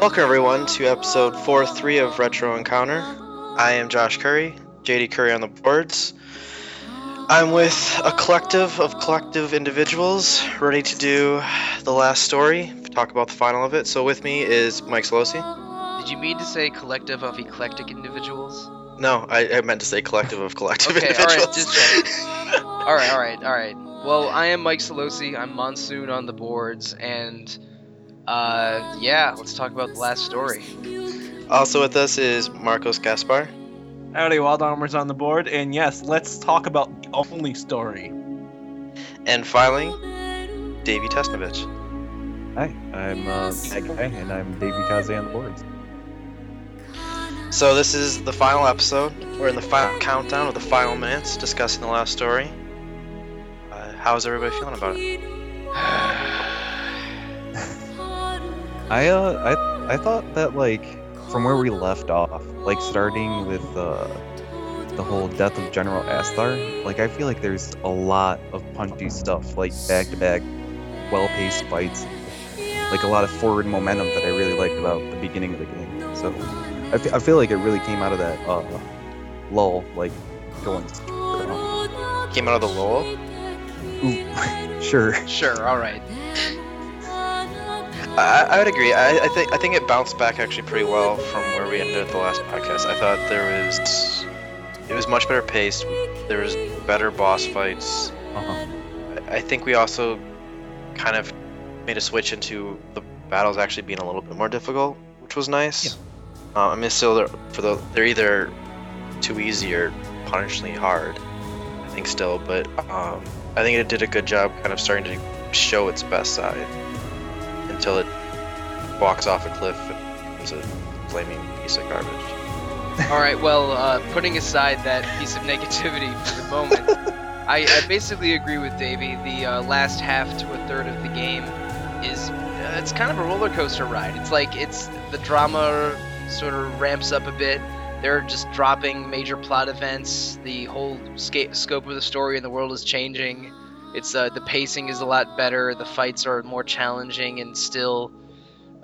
Welcome everyone to episode 4-3 of Retro Encounter. I am Josh Curry, JD Curry on the boards. I'm with a collective of collective individuals ready to do the last story, talk about the final of it. So with me is Mike Solosi. Did you mean to say collective of eclectic individuals? No, I, I meant to say collective of collective Okay, individuals. Alright, just Alright, alright, alright. Well, I am Mike Solosi, I'm Monsoon on the boards, and uh, yeah, let's talk about the last story. also with us is Marcos Gaspar. Howdy, Wild Armor's on the board, and yes, let's talk about the only story. And finally, Davey Tesnovich. Hi, I'm uh, that guy, and I'm Davey Kaze on the boards. So this is the final episode. We're in the final countdown of the final minutes discussing the last story. Uh, how's everybody feeling about it? I uh, I I thought that like from where we left off, like starting with uh, the whole death of General Asthar, like I feel like there's a lot of punchy stuff, like back to back, well paced fights, like a lot of forward momentum that I really liked about the beginning of the game. So I I feel like it really came out of that uh, lull, like going. Came out of the lull. Ooh, sure. Sure, alright. I, I would agree. I, I think I think it bounced back actually pretty well from where we ended the last podcast. I thought there was it was much better paced. There was better boss fights. Uh-huh. I I think we also kind of made a switch into the battles actually being a little bit more difficult, which was nice. Uh, I mean, still they're, for the they're either too easy or punishingly hard. I think still, but um, I think it did a good job kind of starting to show its best side until it walks off a cliff and becomes a flaming piece of garbage. Alright, well, uh, putting aside that piece of negativity for the moment, I, I basically agree with Davey. The uh, last half to a third of the game is uh, it's kind of a roller coaster ride. It's like it's the drama sort of ramps up a bit. They're just dropping major plot events. The whole sca- scope of the story and the world is changing. It's uh, the pacing is a lot better. The fights are more challenging and still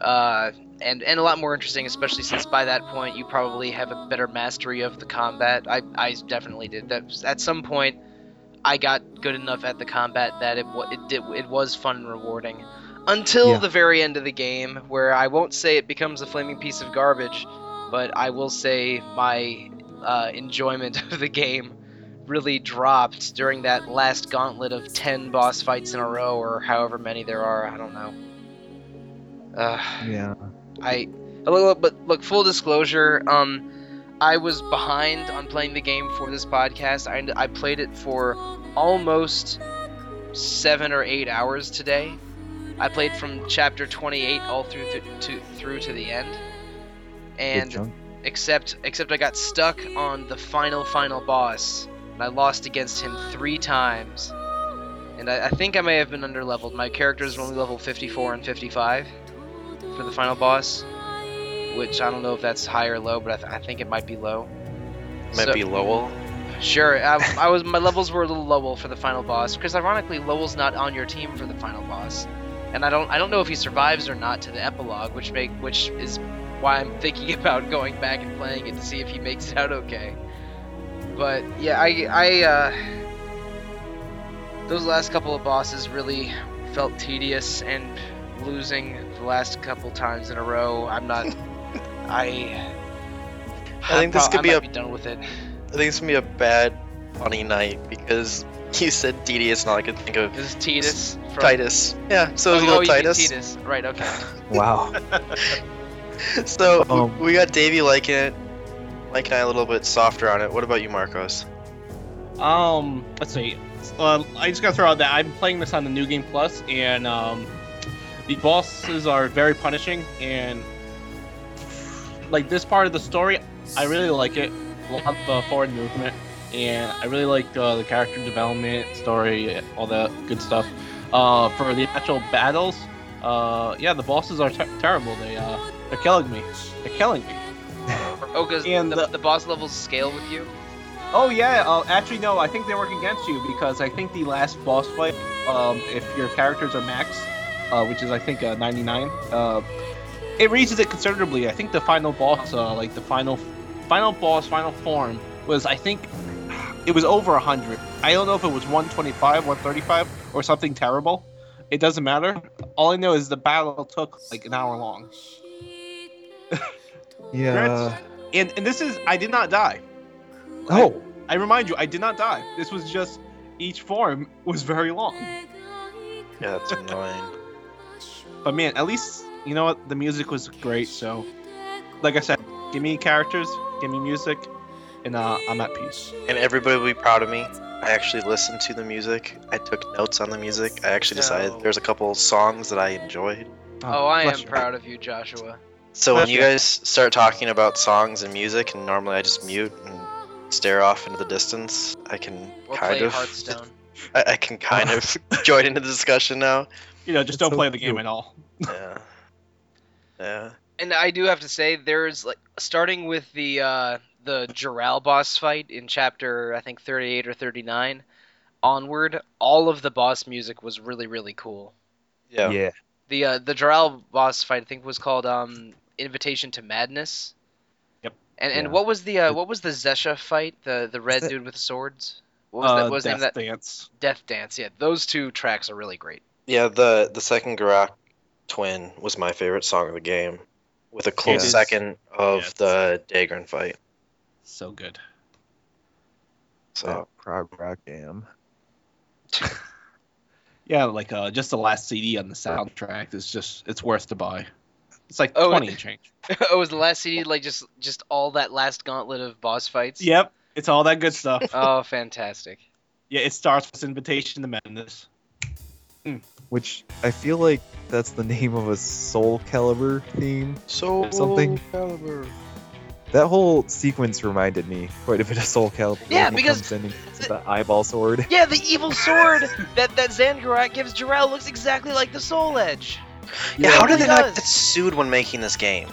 uh, and and a lot more interesting, especially since by that point you probably have a better mastery of the combat. I, I definitely did. That at some point, I got good enough at the combat that it it did it was fun and rewarding, until Yeah. the very end of the game, where I won't say it becomes a flaming piece of garbage, but I will say my uh, enjoyment of the game really dropped during that last gauntlet of 10 boss fights in a row or however many there are i don't know uh, Yeah. I look, but look, full disclosure, um, I was behind on playing the game for this podcast. I, I played it for almost seven or eight hours today. I played from chapter 28 all through to, to through to the end, and except except I got stuck on the final final boss, and I lost against him three times. And I, I think I may have been underleveled. My characters were only level 54 and 55 for the final boss, which I don't know if that's high or low, but I, th- I think it might be low. Might So- be Lowell. Sure, I, I was my levels were a little low for the final boss because ironically Lowell's not on your team for the final boss, and I don't I don't know if he survives or not to the epilogue, which make which is why I'm thinking about going back and playing it to see if he makes it out okay. But yeah, I I uh, those last couple of bosses really felt tedious and losing the last couple times in a row. I'm not I. I think this prob- could be I a might be done with it. I think it's gonna be a bad funny night because you said tedious and all I could think of This is Titus from Titus. Yeah, so oh, it's oh, you mean Titus. Titus. Right, okay. Wow. So Um, we got Davey liking it, Mike and I a little bit softer on it. What about you, Marcos? Um, let's see. Uh, I just gotta throw out that I'm playing this on the New Game Plus, and um, the bosses are very punishing, and like this part of the story, I really like it. A uh, forward movement, and I really like uh, the character development, story, all that good stuff. Uh, for the actual battles, uh, yeah, the bosses are ter- terrible. They uh, they're killing me. They're killing me. Oh, because And the, the- the boss levels scale with you. Oh yeah, uh, actually no, I think they work against you because I think the last boss fight, um, if your characters are max, uh, which is I think uh, 99, uh, it raises it considerably. I think the final boss, uh, like the final, final boss, final form was I think it was over hundred. I don't know if it was 125, 135, or something terrible. It doesn't matter. All I know is the battle took like an hour long. Yeah. And and this is I did not die. Oh, I remind you, I did not die. This was just each form was very long. Yeah, that's annoying. But man, at least you know what? The music was great. So, like I said, give me characters, give me music, and uh, I'm at peace. And everybody will be proud of me. I actually listened to the music. I took notes on the music. I actually decided No. there's a couple songs that I enjoyed. Oh, I am you. proud of you, Joshua. So when you you. guys start talking about songs and music, and normally I just mute and stare off into the distance, I can Or kind play of, Hearthstone. I, I can kind of join into the discussion now. You know, just don't so play the game cute. at all. Yeah, yeah. And I do have to say, there's like starting with the uh, the Jirall boss fight in chapter I think 38 or 39 onward, all of the boss music was really really cool. Yeah. yeah. The uh, the Jirall boss fight I think was called um, Invitation to Madness. Yep. And and Yeah. what was the uh, what was the Zesha fight? The the red that- dude with the swords. What was Uh, that? What was the name of Death that? Dance. Death Dance. Yeah, those two tracks are really great. Yeah, the the second Gurak twin was my favorite song of the game, with a close is- second of yeah, the Dagran fight. So good. So That prog rock am. Yeah, like uh, just the last CD on the soundtrack is just it's worth to buy. It's like Oh, twenty and change. oh, was the last CD like just just all that last gauntlet of boss fights? Yep, it's all that good stuff. Oh, fantastic. yeah, it starts with Invitation to Madness. Hmm. Which I feel like that's the name of a Soul Calibur theme. so something- Calibur. That whole sequence reminded me quite a bit of Soul Calibur. Yeah, because- comes in and the eyeball sword. Yeah, the evil sword that that Zangurak gives Jirall looks exactly like the Soul Edge. Yeah, Yeah, how did they really not does. get sued when making this game?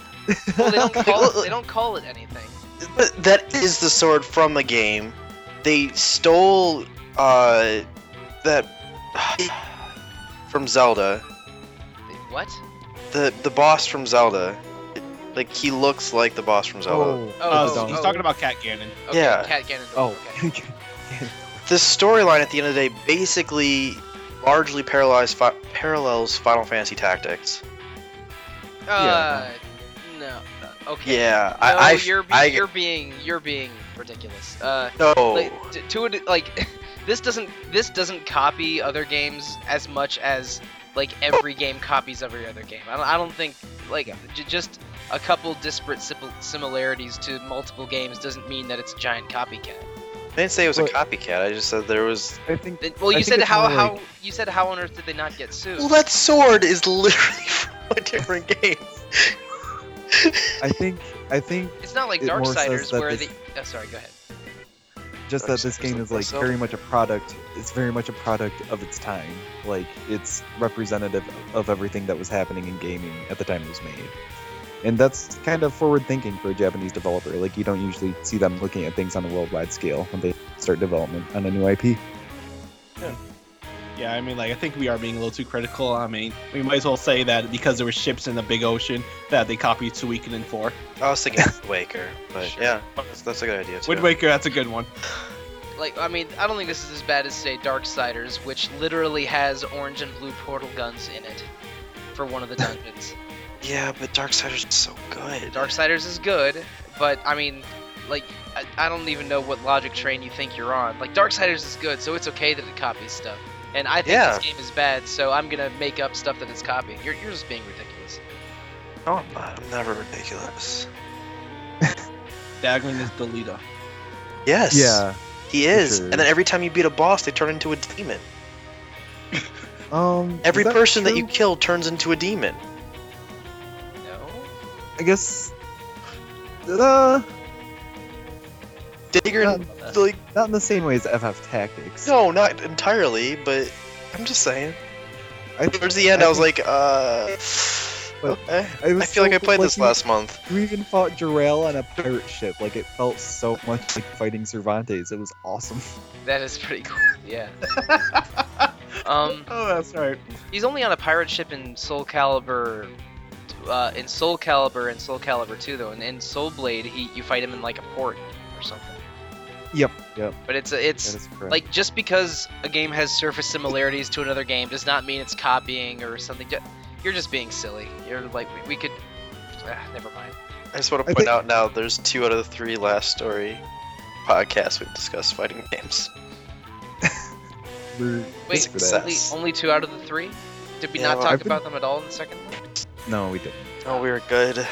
Well, they don't call it, they don't call it anything. But that is the sword from the game. They stole uh that from Zelda. What? The the boss from Zelda. Like he looks like the boss from Zelda. Oh, Oh, oh, he's oh. talking about Cat Ganon. Okay, Yeah. Cat Ganondorf. oh. Okay. The storyline at the end of the day basically largely parallels fi- parallels Final Fantasy Tactics. Uh, no. no, Okay. Yeah, No, I, I you're be- I you're being you're being ridiculous. Uh, no. like t- to it like this doesn't this doesn't copy other games as much as like every game copies every other game. I don't, I don't think like j- just a couple disparate simil- similarities to multiple games doesn't mean that it's a giant copycat. I didn't say it was a copycat. I just said there was. I think Then- Well, you think said how how like- you said how on earth did they not get sued? Well, that sword is literally from a different game. I think I think it's not like it more says Darksiders where this- the. Oh, sorry, go ahead. just that this game is like Myself. very much a product it's very much a product of its time like it's representative of everything that was happening in gaming at the time it was made and that's kind of forward thinking for a japanese developer like you don't usually see them looking at things on a worldwide scale when they start development on a new ip Yeah, yeah, I mean, like I think we are being a little too critical. I mean, we might as well say that because there were ships in the big ocean that they copied Suikoden for. I was thinking Wind Waker, but Sure. yeah, that's, that's a good idea too. Wind Waker, that's a good one. Like, I mean, I don't think this is as bad as say Darksiders, which literally has orange and blue portal guns in it for one of the dungeons. Yeah, but Darksiders is so good. Darksiders is good, but I mean, like, I, I don't even know what logic train you think you're on. Like, Darksiders is good, so it's okay that it copies stuff. And I think Yeah. this game is bad, so I'm gonna make up stuff that it's copying. You're, you're just being ridiculous. No, I'm not. I'm never ridiculous. Dagran is the leader. Yes. yeah He is. sure. And then every time you beat a boss, they turn into a demon. um Every that person that you kill turns into a demon. No. i guess uh Dagran, Not- like, not in the same way as ff tactics no, not entirely, but I'm just saying. I, Towards the end, I, I was think- like, uh. But Okay. I, was I feel like I played this last month. You even fought Jirall on a pirate ship. Like it felt so much like fighting Cervantes. It was awesome. That is pretty cool. Yeah. um, Oh, that's right. he's only on a pirate ship in Soul Calibur. Uh, in Soul Calibur and Soul Calibur 2 though, and in Soul Blade, he you fight him in like a port or something. Yep, yep. But it's it's That is correct. like just because a game has surface similarities to another game does not mean it's copying or something. You're just being silly. You're like we, we could. Ah, never mind. I just want to point think- out now there's two out of the three last story podcasts we've discussed fighting games. Wait, only, only two out of the three? Did we Yeah, not well, talk been- about them at all in the second one? No, we didn't. Oh, we were good.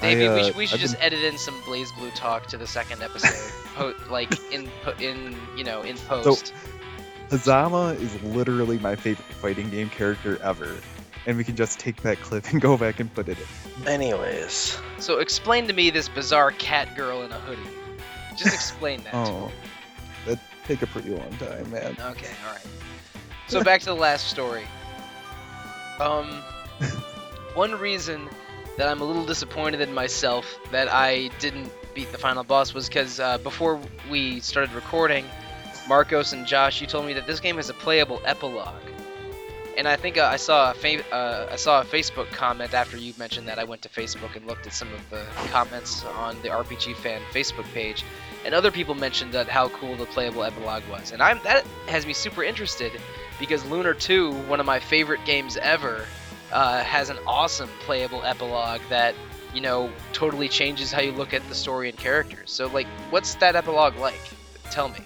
Davey, I, we uh, should, we should I've just been- edit in some BlazBlue talk to the second episode, po- like in po- in you know in post. Hazama is literally my favorite fighting game character ever. And we can just take that clip and go back and put it in. Anyways, So explain to me this bizarre cat girl in a hoodie. Just explain that. Oh, that'd take a pretty long time, man. Okay, all right. So back to the last story. Um, one reason that I'm a little disappointed in myself that I didn't beat the final boss was because uh, before we started recording, Marcos and Josh, you told me that this game has a playable epilogue. And I think uh, I saw a fa- uh, I saw a Facebook comment after you mentioned that. I went to Facebook and looked at some of the comments on the RPG fan Facebook page, and other people mentioned that how cool the playable epilogue was. And I'm that has me super interested because Lunar 2, one of my favorite games ever, uh, has an awesome playable epilogue that you know totally changes how you look at the story and characters. So like, what's that epilogue like? Tell me.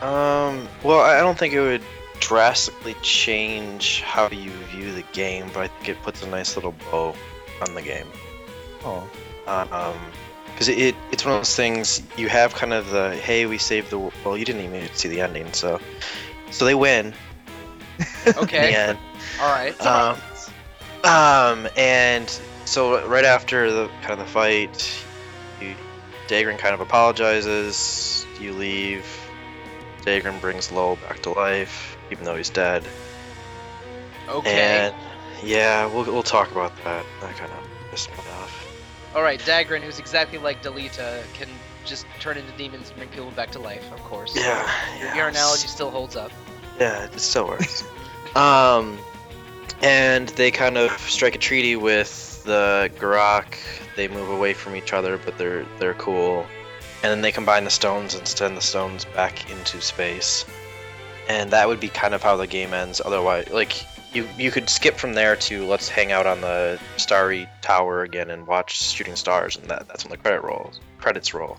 um, well, I I don't think it would drastically change how you view the game, but I think it puts a nice little bow on the game. Oh, um because it, it it's one of those things you have kind of the hey we saved the wo- well you didn't even see the ending so so they win Okay. and All right. um, um and so right after the kind of the fight you, Dagran kind of apologizes you leave Dagran brings Lowell back to life even though he's dead Okay. and yeah we'll, we'll talk about that that kind of pissed me off All right. Dagran, who's exactly like Delita, can just turn into demons and bring people back to life. Of course. yeah, Your, yeah your analogy still holds up. Yeah, it still works. um, and they kind of strike a treaty with the Gurak. They move away from each other, but they're they're cool. And then they combine the stones and send the stones back into space. And that would be kind of how the game ends. Otherwise, like you you could skip from there to let's hang out on the starry tower again and watch shooting stars, and that that's when the credit rolls credits roll.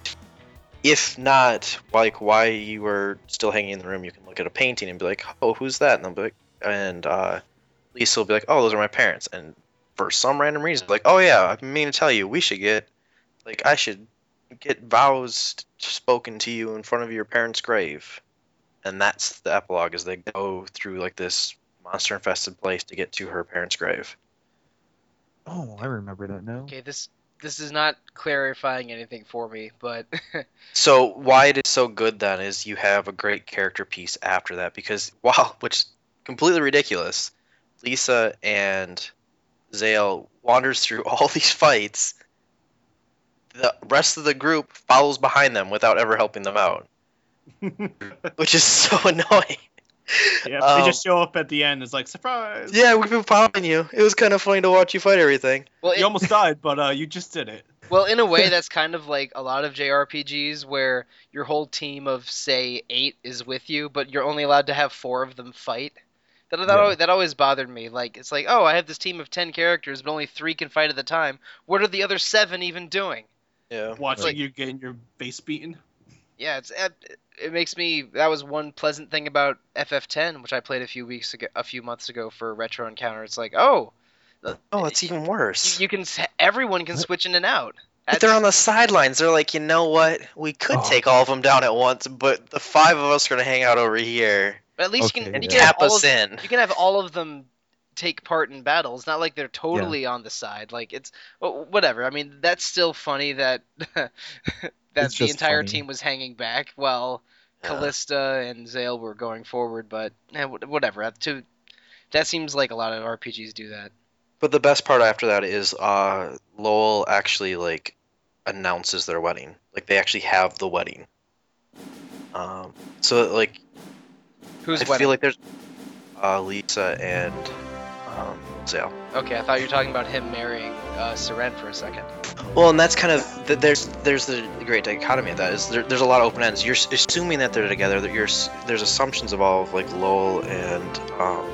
If not, like why you were still hanging in the room, you can look at a painting and be like, "Oh, who's that?" And they'll be like, and uh, Lisa will be like, "Oh, those are my parents." And for some random reason, like, "Oh yeah, I mean to tell you, we should get, like, I should get vows spoken to you in front of your parents' grave." And that's the epilogue, is they go through like this monster-infested place to get to her parents' grave. oh, I remember that now. Okay. This this is not clarifying anything for me, but So why it is so good then is you have a great character piece after that because wow, which completely ridiculous. Lisa and Zael wanders through all these fights. The rest of the group follows behind them without ever helping them out, which is so annoying. Yeah, Um, they just show up at the end. It's like surprise. Yeah, we've been following you. It was kind of funny to watch you fight everything. well, You almost died, but uh, you just did it. well, in a way, that's kind of like a lot of JRPGs where your whole team of say eight is with you, but you're only allowed to have four of them fight. That that, Yeah. always, that always bothered me. Like it's like, oh, I have this team of ten characters, but only three can fight at the time. What are the other seven even doing? Yeah. Watching Like- you getting your face beaten. Yeah, it's it, it makes me. That was one pleasant thing about FF10, which I played a few weeks ago, a few months ago for Retro Encounter. It's like, oh, Oh, it's even worse. you, you can everyone can switch in and out. But they're on the sidelines. They're like, you know what? We could Oh. take all of them down at once, but the five of us are gonna hang out over here But at least you can and you can have tap all us of, in. you can have all of them take part in battles. Not like they're totally on the side. Like it's whatever. I mean, that's still funny that that It's the entire funny. team was hanging back while Yeah. Calista and Zael were going forward. But eh, whatever. That, to, that seems like a lot of RPGs do that. But the best part after that is uh, Lowell actually like announces their wedding. Like they actually have the wedding. Um, so like Who's I feel like there's uh, Lisa and um, Zael. Okay, I thought you were talking about him marrying uh, Syrenne for a second. Well, and that's kind of th- there's there's the great dichotomy of that is there, there's a lot of open ends. You're assuming that they're together. That you're there's assumptions of involved like Lowell and um,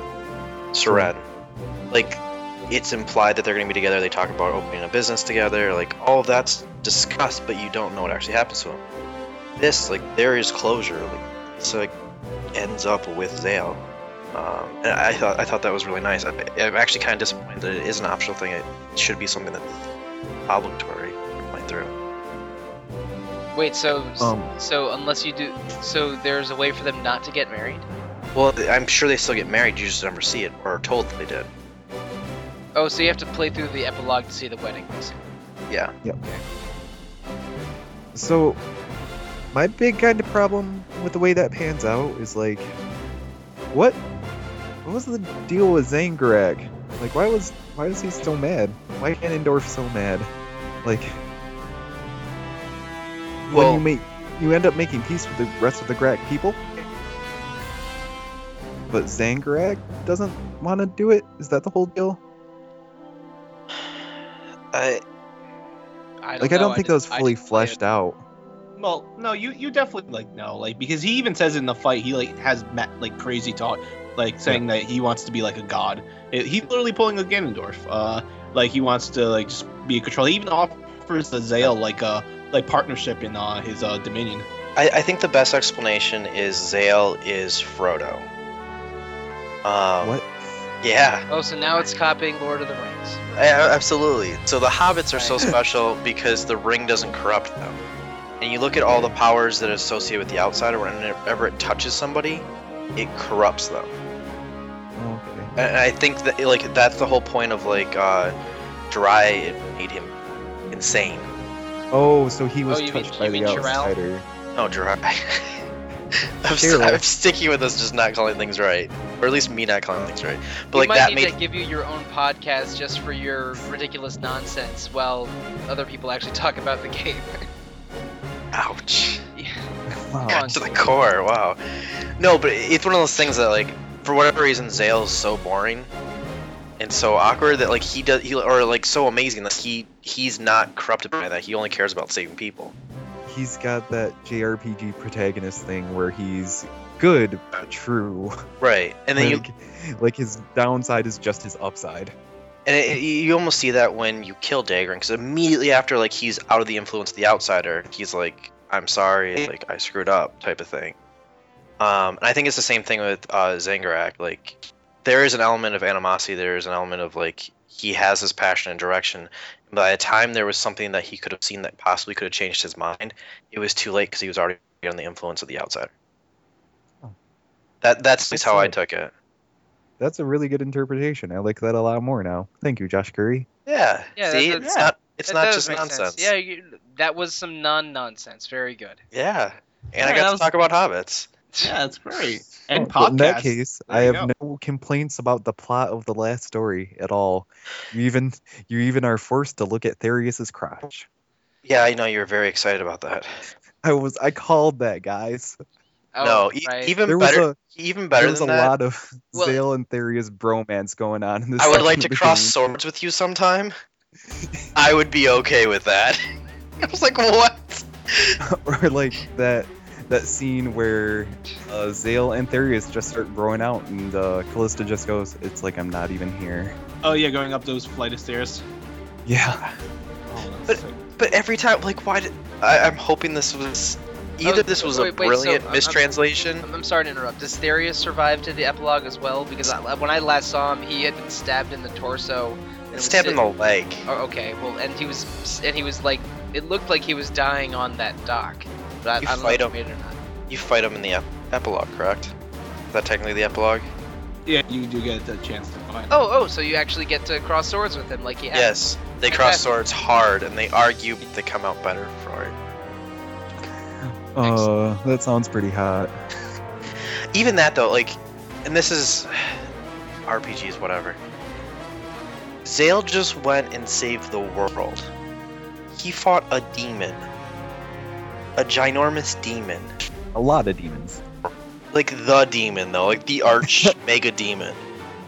Syrenne. Like it's implied that they're going to be together. They talk about opening a business together. Like all of that's discussed, but you don't know what actually happens to them. This like there is closure. Like it's like ends up with Zael. Um, and I thought I thought that was really nice. I, I'm actually kind of disappointed that it is an optional thing. It should be something that's obligatory right through. Wait, so Um, so unless you do, so there's a way for them not to get married? Well, I'm sure they still get married. You just never see it, or are told that they did. Oh, so you have to play through the epilogue to see the wedding. basically. Yeah. So, my big kind of problem with the way that pans out is like, what? What was the deal with Zangurak? Like, why was why was he so mad? Why Ganondorf so mad? Like, when Well- you make you end up making peace with the rest of the Gurak people, but Zangurak doesn't want to do it. Is that the whole deal? I I Like, know, I don't think that was fully didn't play it. fleshed out. Well, no, you you definitely like no, like because he even says in the fight he like has met like crazy talk, like saying that he wants to be like a god. It, he's literally pulling a Ganondorf. Uh, like he wants to like just be a control. He even offers the Zael like a like partnership in uh his uh Dominion. I, I think the best explanation is Zael is Frodo. Um, What? Yeah, Oh, so now it's copying Lord of the Rings. I- I- absolutely. So the hobbits are so special because the ring doesn't corrupt them. And you look at all the powers that are associated with the outsider. Whenever it touches somebody, it corrupts them. Okay. And I think that like that's the whole point of like uh, Dry. It made him insane. Oh, so he was Oh, you mean- touched by the Chiral? outsider. No, Dry. I'm, s- Cheryl. I'm sticking with this, just not calling things right, or at least me not calling things right. But you like might that need made to give you your own podcast just for your ridiculous nonsense, while other people actually talk about the game. Ouch. Wow. On, to the core. Wow. No, but it's one of those things that like for whatever reason Zael is so boring and so awkward that like he does he or like so amazing that he he's not corrupted by that. He only cares about saving people. He's got that JRPG protagonist thing where he's good but true. Right. And then you like, like his downside is just his upside. And it, it- you almost see that when you kill Dagran because immediately after like he's out of the influence of the outsider, he's like I'm sorry, like I screwed up type of thing. Um, and I think it's the same thing with uh, Zangurak. Like there is an element of animosity. There is an element of like he has his passion and direction. By the time there was something that he could have seen that possibly could have changed his mind, it was too late because he was already on the influence of the outsider. Oh. That that's at least how I took it. That's a really good interpretation. I like that a lot more now. Thank you, Josh Curry. Yeah. Yeah, See, it's yeah. not it's That not just nonsense. Sense. Yeah, you, that was some non-nonsense. Very good. Yeah. And I got that to was- talk about hobbits. Yeah, that's great. And well, in that case, There I you have no complaints about the plot of the last story at all. You even you even are forced to look at Therius's crotch. Yeah, I know you were very excited about that. I was I called that, guys. Oh, no, e- right. even better, a even there was than a that. lot of Well- Zael and Therius bromance going on in this. I would like to section of the cross swords with you sometime. I would be okay with that. I was like, what? or like that that scene where uh, Zael and Therius just start growing out, and uh, Calista just goes, "It's like I'm not even here." Oh yeah, going up those flight of stairs. Yeah, Oh, But- sick. But every time, like, why did I, I'm hoping this was either Oh, this was wait, a wait, so, brilliant um, um, mistranslation. I'm, I'm sorry to interrupt. Does Therius survive to the epilogue as well? Because I, when I last saw him, he had been stabbed in the torso. and was stabbed in the leg. Oh, okay. Well, and he was, and he was like, it looked like he was dying on that dock. But I, You I don't fight know if him. he made it or not. You fight him in the ep- epilogue, correct? Is that technically the epilogue? yeah, you do get the chance to fight. Oh, oh, so you actually get to cross swords with him, like he had. Yes. They cross swords hard, and they argue, but they come out better for it. Uh, that sounds pretty hot. even that though, like, and this is RPGs, whatever. Zael just went and saved the world. He fought a demon, a ginormous demon, A lot of demons. like the demon though, like the arch mega demon.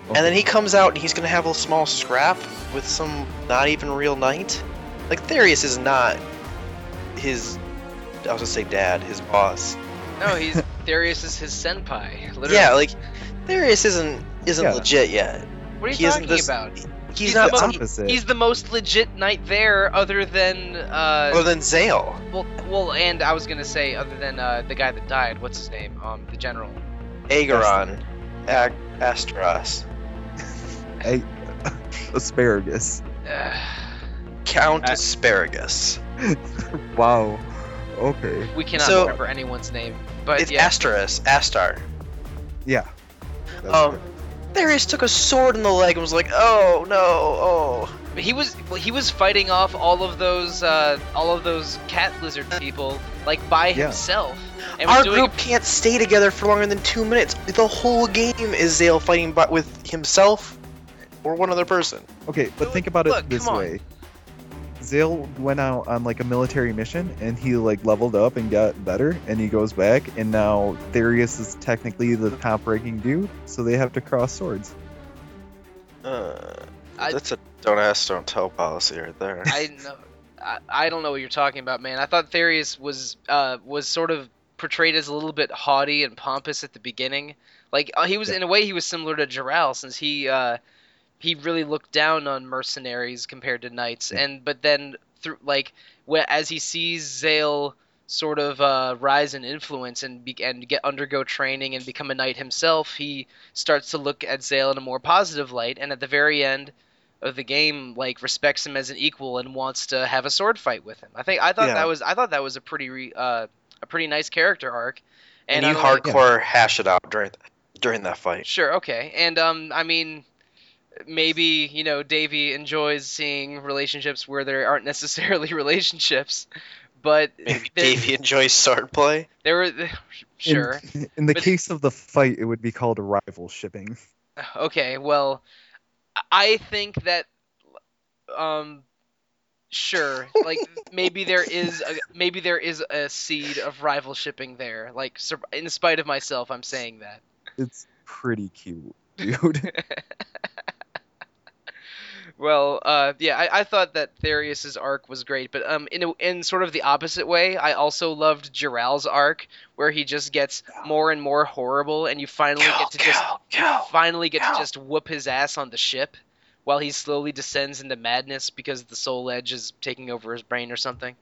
And then he comes out and he's gonna have a small scrap with some not even real knight. Like Therius is not his. I was gonna say dad, his boss. No, he's Darius is his senpai. Literally. Yeah, like Therius isn't isn't Yeah. legit yet. what are you he isn't talking this- about? He's, He's not the some- most- opposite. He's the most legit knight there, other than uh, other than Zael. well, well, and I was gonna say other than uh, the guy that died. What's his name? Um, the general. Aegon, Ag- Asteros, A- asparagus. Uh, Count Asparagus. wow. Okay. we cannot So- remember anyone's name, but It's yeah. Asteros, Astar. Yeah. That's Um, good. Therius took a sword in the leg and was like, "Oh no, oh." He was well, he was fighting off all of those uh, all of those cat lizard people like by Yeah. himself. And was Our doing group can't stay together for longer than two minutes. The whole game is Zael fighting but with himself or one other person. Okay, but think about look, it this come on. way. Zael went out on like a military mission and he like leveled up and got better and he goes back and now Therius is technically the top ranking dude, so they have to cross swords. Uh, I- that's a don't ask, don't tell policy right there. I know. I, I don't know what you're talking about, man. I thought Therius was uh was sort of portrayed as a little bit haughty and pompous at the beginning. Like uh, he was Yeah. in a way he was similar to Jirall since he uh he really looked down on mercenaries compared to knights. And but then through like as he sees Zael sort of uh, rise in influence and be- and get undergo training and become a knight himself, he starts to look at Zael in a more positive light. And at the very end of the game, like respects him as an equal and wants to have a sword fight with him. I think I thought Yeah. that was I thought that was a pretty re- uh, a pretty nice character arc. and I you know- hardcore hash it out during during that fight. Sure, okay. And um I mean maybe, you know, Davey enjoys seeing relationships where there aren't necessarily relationships, but Maybe there, Davey enjoys sword play. there were sure. In, in the But- case of the fight, it would be called rival shipping. Okay, well, I think that um sure, like maybe there is a, maybe there is a seed of rival shipping there. Like in spite of myself, I'm saying that. It's pretty cute, dude. Well, uh, yeah, I, I thought that Therius's arc was great, but um, in a, in sort of the opposite way, I also loved Jirall's arc, where he just gets more and more horrible, and you finally Kill, get to just kill, kill. finally get kill. to just whoop his ass on the ship, while he slowly descends into madness because the soul edge is taking over his brain or something.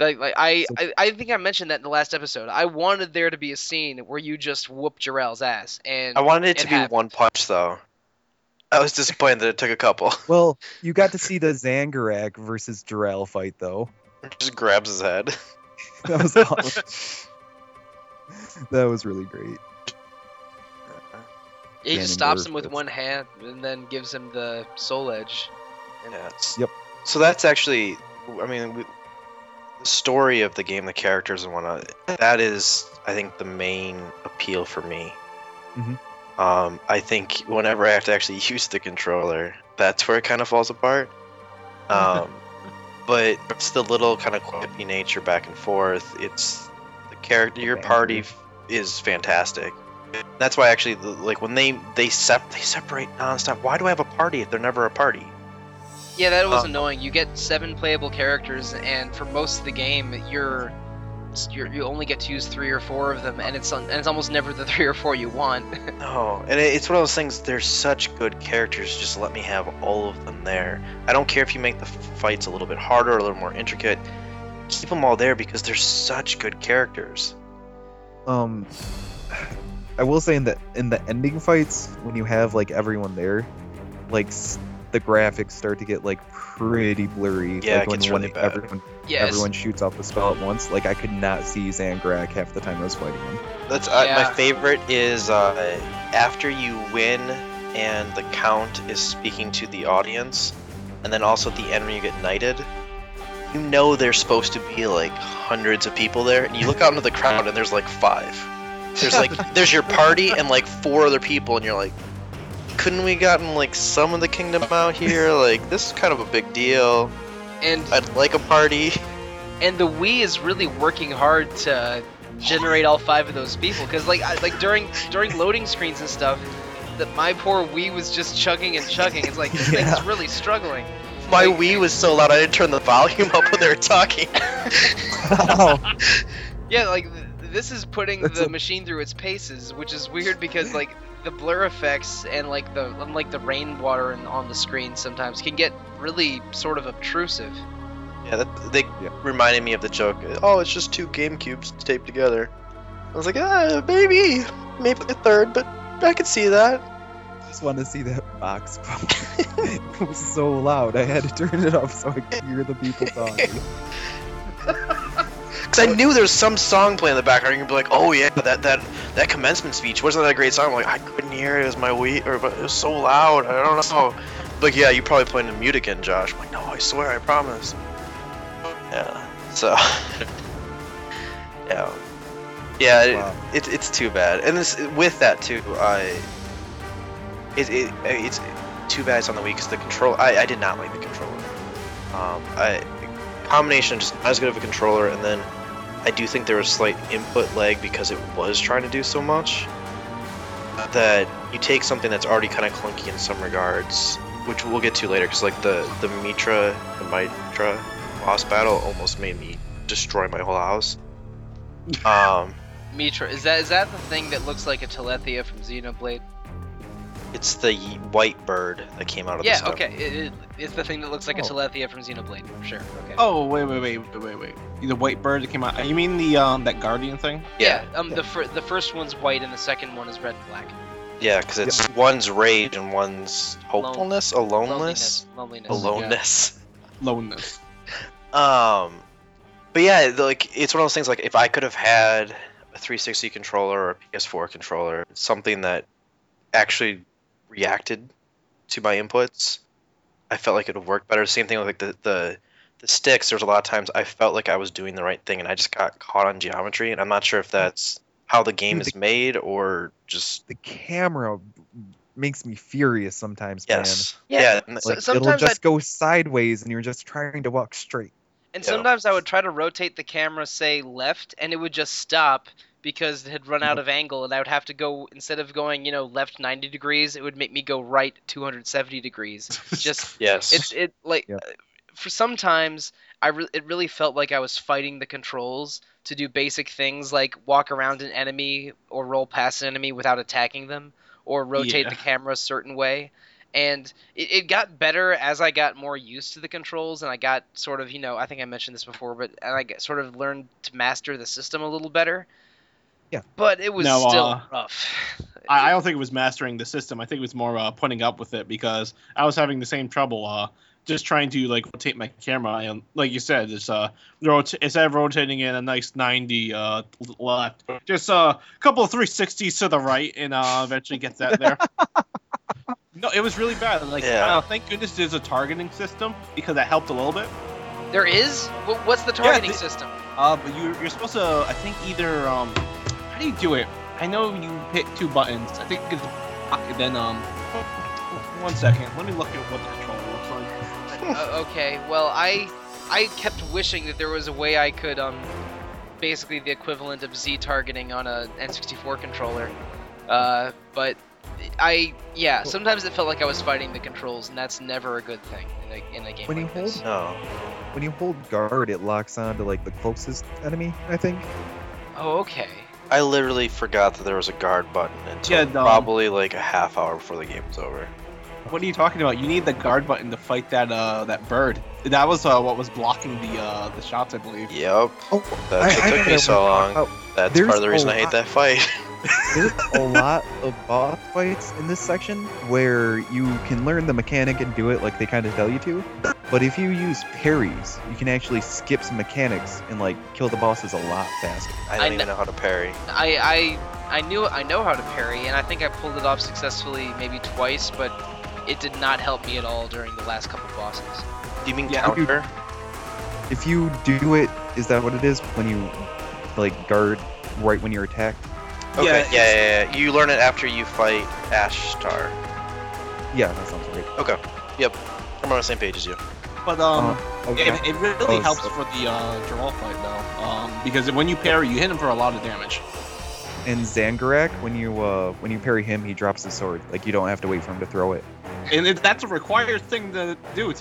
Like, like I, I, I think I mentioned that in the last episode. I wanted there to be a scene where you just whoop Jirall's ass, and I wanted it to it be one punch though. I was disappointed that it took a couple. well, you got to see the Zangurak versus Jirall fight, though. Just grabs his head. That was awesome. that was really great. he just stops him with was- one hand and then gives him the soul edge. And Yeah. Yep. So that's actually, I mean, we, the story of the game, the characters and whatnot. That is, I think, the main appeal for me. Mhm. Um, I think whenever I have to actually use the controller, that's where it kind of falls apart. Um, but it's the little kind of quippy nature back and forth. It's the character, your party f- is fantastic. That's why actually, like when they they sep they separate nonstop. Why do I have a party if they're never a party? Yeah, that was Uh, annoying. You get seven playable characters, and for most of the game, you're, you're you only get to use three or four of them, and it's un, and it's almost never the three or four you want. No, and it- it's one of those things. They're such good characters. Just let me have all of them there. I don't care if you make the fights a little bit harder, or a little more intricate. Keep them all there because they're such good characters. Um, I will say in the in the ending fights when you have like everyone there, like s- the graphics start to get like pretty blurry. Yeah, like, it when, gets when really bad. everyone yes. everyone shoots off the spell at once. Like I could not see Zangurak half the time I was fighting him. That's uh, Yeah. my favorite. Is uh, after you win and the count is speaking to the audience, and then also at the end when you get knighted. You know there's supposed to be like hundreds of people there, and you look out into the crowd and there's like five. There's like there's your party and like four other people, and you're like, couldn't we gotten like some of the kingdom out here? Like this is kind of a big deal. and I'd like a party. and the Wii is really working hard to generate all five of those people because like I, like during during loading screens and stuff that my poor Wii was just chugging and chugging. It's like this Yeah. thing's really struggling. My Like- Wii was so loud I didn't turn the volume up when they were talking. Oh, Yeah, like this is putting That's the a- machine through its paces, which is weird because like the blur effects and like the unlike the rainwater and on the screen sometimes can get really sort of obtrusive. Yeah, that, they Yeah. reminded me of the joke. Oh, it's just two Game Cubes taped together. I was like, ah, maybe, maybe a third, but I could see that. just want to see that box. it was so loud. I had to turn it off so I could hear the people talking. Because I knew there was some song playing in the background. You'd be like, oh yeah, that that that commencement speech wasn't that a great song? I'm like, I couldn't hear it. It was my Wii, or but it was so loud. I don't know. But yeah, you probably playing in mute again, Josh. I'm like, no, I swear, I promise. Yeah. So. yeah. Yeah. it- Wow. it, it's too bad. And this with that too, I it, it it's too bad it's on the Wii because the control I, I did not like the controller. Um, I combination just not as good of a controller, and then I do think there was slight input lag because it was trying to do so much. That you take something that's already kind of clunky in some regards, which we'll get to later, because like the the Mitra the Mitra boss battle almost made me destroy my whole house. Um. Mitra, is that is that the thing that looks like a Telethia from Xenoblade? It's the white bird that came out of the Yeah, sun. okay. It, it, it's the thing that looks like a Oh. Telethia from Xenoblade. Sure. Okay. Oh wait wait wait wait wait wait. The white bird that came out. You mean the um that guardian thing? Yeah. Um. Yeah. The fir- the first one's white and the second one is red and black. Yeah, because it's one's rage and one's hopefulness, aloneness, Loneliness. Loneliness. aloneness. Loneness. Um, but yeah, the- like it's one of those things. Like if I could have had a 360 controller or a PS4 controller, something that actually reacted to my inputs, I felt like it would work better. Same thing with like the the the sticks. There's a lot of times I felt like I was doing the right thing, and I just got caught on geometry, and I'm not sure if that's how the game Dude, is made or just The camera makes me furious sometimes, yes, Yeah, yeah. and- so- Like sometimes it'll I- just go sideways, and you're just trying to walk straight. And Yeah. sometimes I would try to rotate the camera, say left, and it would just stop because it had run out of angle, and I would have to go instead of going, you know, left 90 degrees, it would make me go right 270 degrees. Just yes, it's it like Yep. uh, for sometimes I re- it really felt like I was fighting the controls to do basic things like walk around an enemy or roll past an enemy without attacking them or rotate Yeah. the camera a certain way. And it, it got better as I got more used to the controls and I got sort of, you know, I think I mentioned this before, but and I got, sort of learned to master the system a little better. Yeah. But it was No, still uh, rough. I, I don't think it was mastering the system. I think it was more uh, putting up with it because I was having the same trouble. Uh, just trying to like rotate my camera and like you said, it's uh rot- instead of rotating in a nice 90 uh left, just uh, a couple of 360s to the right and uh eventually get that there. no, it was really bad. Like, Yeah. uh, thank goodness there's a targeting system because that helped a little bit. There is? What's the Yeah, targeting system? Uh, but you, you're supposed to, I think, either um, how do you do it? I know you hit two buttons. I think it's and then um, one second. Let me look at what the controller looks like. uh, okay, well, I I kept wishing that there was a way I could um basically the equivalent of Z targeting on a N64 controller. Uh, but I yeah, sometimes it felt like I was fighting the controls, and that's never a good thing in a in a game When you like this. hold- no. When you hold guard, it locks on to like the closest enemy. I think. Oh, okay. I literally forgot that there was a guard button until Yeah, probably like a half hour before the game was over. What are you talking about? You need the guard button to fight that uh that bird. That was uh what was blocking the uh the shots, I believe. Yep, Oh, that's what took me so long. That's There's part of the reason I hate lot- that fight. There's a lot of boss fights in this section where you can learn the mechanic and do it like they kind of tell you to. But if you use parries, you can actually skip some mechanics and like kill the bosses a lot faster. I I don't kn- even know how to parry. I I I knew I know how to parry, and I think I pulled it off successfully maybe twice, but it did not help me at all during the last couple bosses. Do you mean Yeah, you- counter? If you do it, is that what it is when you like guard right when you're attacked? Okay, Yeah, yeah, yeah, yeah, You learn it after you fight Asthar. Yeah, that sounds right. Okay, yep. I'm on the same page as you. But um, Uh, okay. it, it really Oh, helps so- for the uh draw fight though. Um, because when you parry, you hit him for a lot of damage. and Zangurak, when you uh when you parry him, he drops his sword. Like you don't have to wait for him to throw it. And it, that's a required thing to do.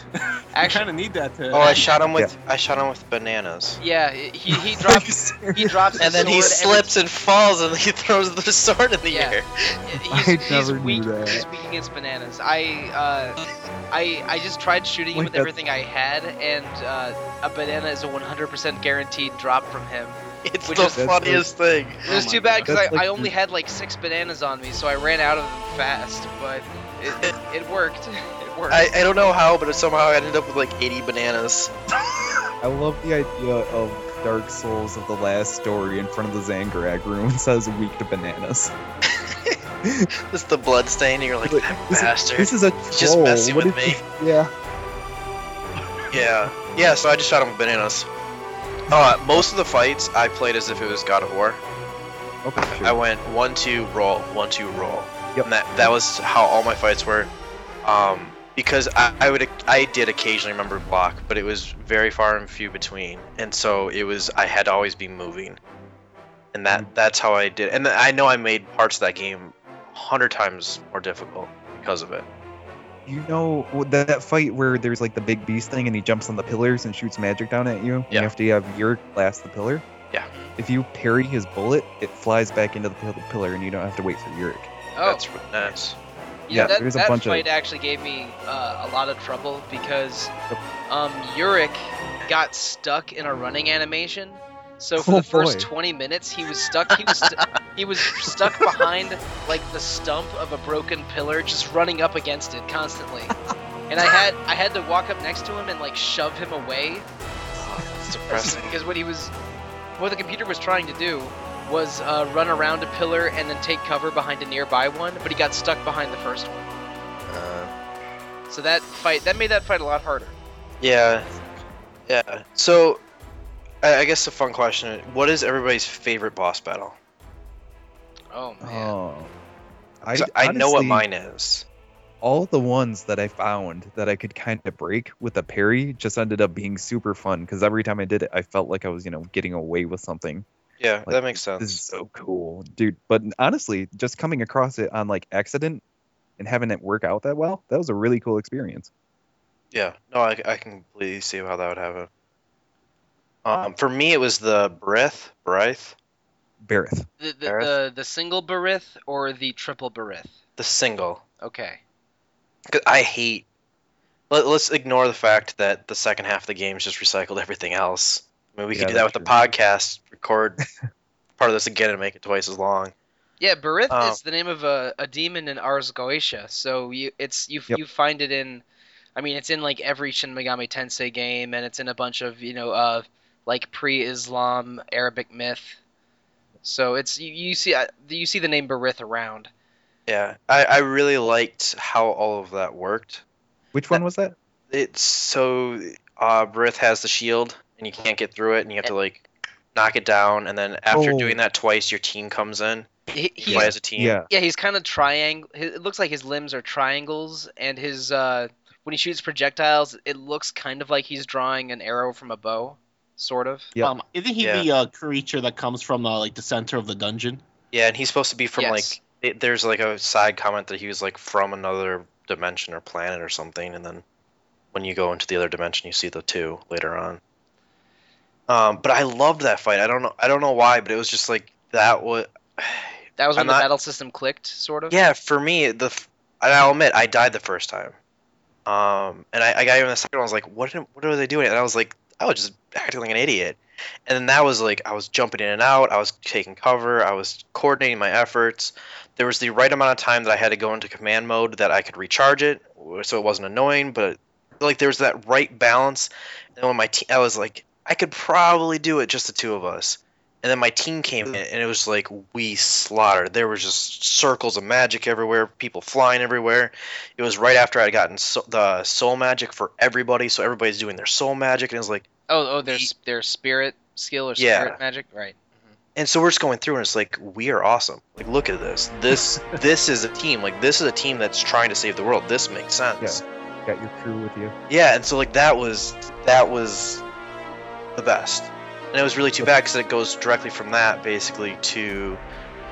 I kind of need that to. Oh, I shot him with I shot him with bananas. Yeah, he he drops he drops And then he sword every- slips and falls, and he throws the sword in the Yeah. air. He's, I he's never knew weak. that. He's weak against bananas. I uh, I I just tried shooting him Like with that's- everything I had, and uh, a banana is a 100% guaranteed drop from him. It's Which the is- funniest thing. It was my too bad because I, like I only had like six bananas on me, so I ran out of them fast. But it, it, it worked. It worked. I, I don't know how, but somehow I ended up with like 80 bananas. I love the idea of Dark Souls of the last story in front of the Zangurak room says weak to bananas. Just the blood stain, and you're like, But that this is- bastard. This is a He's just messing What with me. this- Yeah. Yeah. Yeah, so I just shot him with bananas. Uh, most of the fights I played as if it was God of War. Okay. Sure. I went one two roll, one two roll. Yep. And that that was how all my fights were. Um, because I, I would I did occasionally remember block, but it was very far and few between, and so it was I had to always be moving, and that that's how I did. And I know I made parts of that game a hundred times more difficult because of it. You know what- that fight where there's like the big beast thing and he jumps on the pillars and shoots magic down at you? Yeah. You have to have Yurk blast the pillar? Yeah. If you parry his bullet, it flies back into the pillar and you don't have to wait for Yurk. Oh, That's that's Yeah, Yeah, that, there's a that bunch of- fight actually gave me uh, a lot of trouble because um, Yurick got stuck in a running animation. So for Oh, the first boy. 20 minutes, he was stuck. He was st- he was stuck behind like the stump of a broken pillar, just running up against it constantly. And I had I had to walk up next to him and like shove him away it's depressing. because what he was what the computer was trying to do was uh, run around a pillar and then take cover behind a nearby one, but he got stuck behind the first one. Uh, So that fight that made that fight a lot harder. Yeah, yeah. So, I, I guess a fun question: What is everybody's favorite boss battle? Oh man. Oh. I, 'Cause I, know what mine is. All the ones that I found that I could kind of break with a parry just ended up being super fun because every time I did it, I felt like I was, you know, getting away with something. Yeah, Like, that makes sense. This is so cool, dude. But honestly, just coming across it on like accident and having it work out that well, that was a really cool experience. Yeah, no, I, I can completely see how that would happen. Um, for me, it was the breath, breath, Bareth. The the, Barith? the the single Barith or the triple Barith? the single. Okay. 'Cause I hate. Let, let's ignore the fact that the second half of the game is just recycled everything else. I mean, we Yeah, could do that with that's the podcast, record part of this again and make it twice as long. Yeah, Barith Oh. is the name of a, a demon in Ars Goetia. So you it's you Yep. you find it in I mean it's in like every Shin Megami Tensei game and it's in a bunch of, you know, uh like pre-Islam Arabic myth. So it's you, you see uh, you see the name Barith around. Yeah, I, I really liked how all of that worked. Which one was that? It's so uh, Barith has the shield, and you can't get through it, and you have to like knock it down, and then after Oh. doing that twice, your team comes in. He, You play as a team. Yeah. Yeah, he's kind of triangle. It looks like his limbs are triangles, and his uh, when he shoots projectiles, it looks kind of like he's drawing an arrow from a bow, sort of. Yep. Um, isn't he Yeah. the uh, creature that comes from uh, like the center of the dungeon? Yeah, and he's supposed to be from Yes. like. It, there's like a side comment that he was like from another dimension or planet or something, and then when you go into the other dimension, you see the two later on. Um, but I loved that fight. I don't know. I don't know why, but it was just like that was. That was when I'm the not- battle system clicked, sort of. Yeah, for me, the and I'll admit I died the first time, um, and I, I got even the second one. I was like, what? What are they doing? And I was like, I was just acting like an idiot. And then that was like I was jumping in and out. I was taking cover. I was coordinating my efforts. There was the right amount of time that I had to go into command mode that I could recharge it, so it wasn't annoying. But like there was that right balance. And when my team, I was like, I could probably do it just the two of us. And then my team came in, and it was like we slaughtered. There was just circles of magic everywhere, people flying everywhere. It was right after I'd gotten so, the soul magic for everybody, so everybody's doing their soul magic, and it was like, Oh, oh, their We- their spirit skill or Yeah. spirit magic, right? Mm-hmm. and so we're just going through, and it's like we are awesome. Like, look at this. This this is a team. Like, this is a team that's trying to save the world. This makes sense. Yeah. Got your crew with you. Yeah, and so like that was that was the best, and it was really too bad because it goes directly from that basically to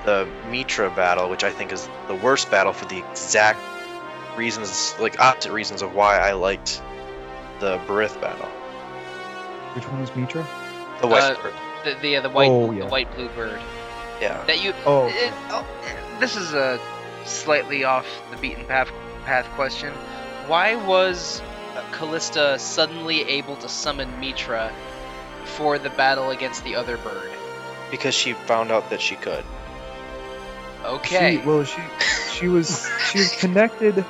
the Mitra battle, which I think is the worst battle for the exact reasons, like opposite reasons of why I liked the Barith battle. Which one was Mitra? The white Uh, bird. The the, uh, the white Oh, the white blue bird Yeah. that you. Oh, it- oh, this is a slightly off the beaten path path question. Why was uh, Calista suddenly able to summon Mitra for the battle against the other bird? Because she found out that she could. Okay. She, well, she she was she was connected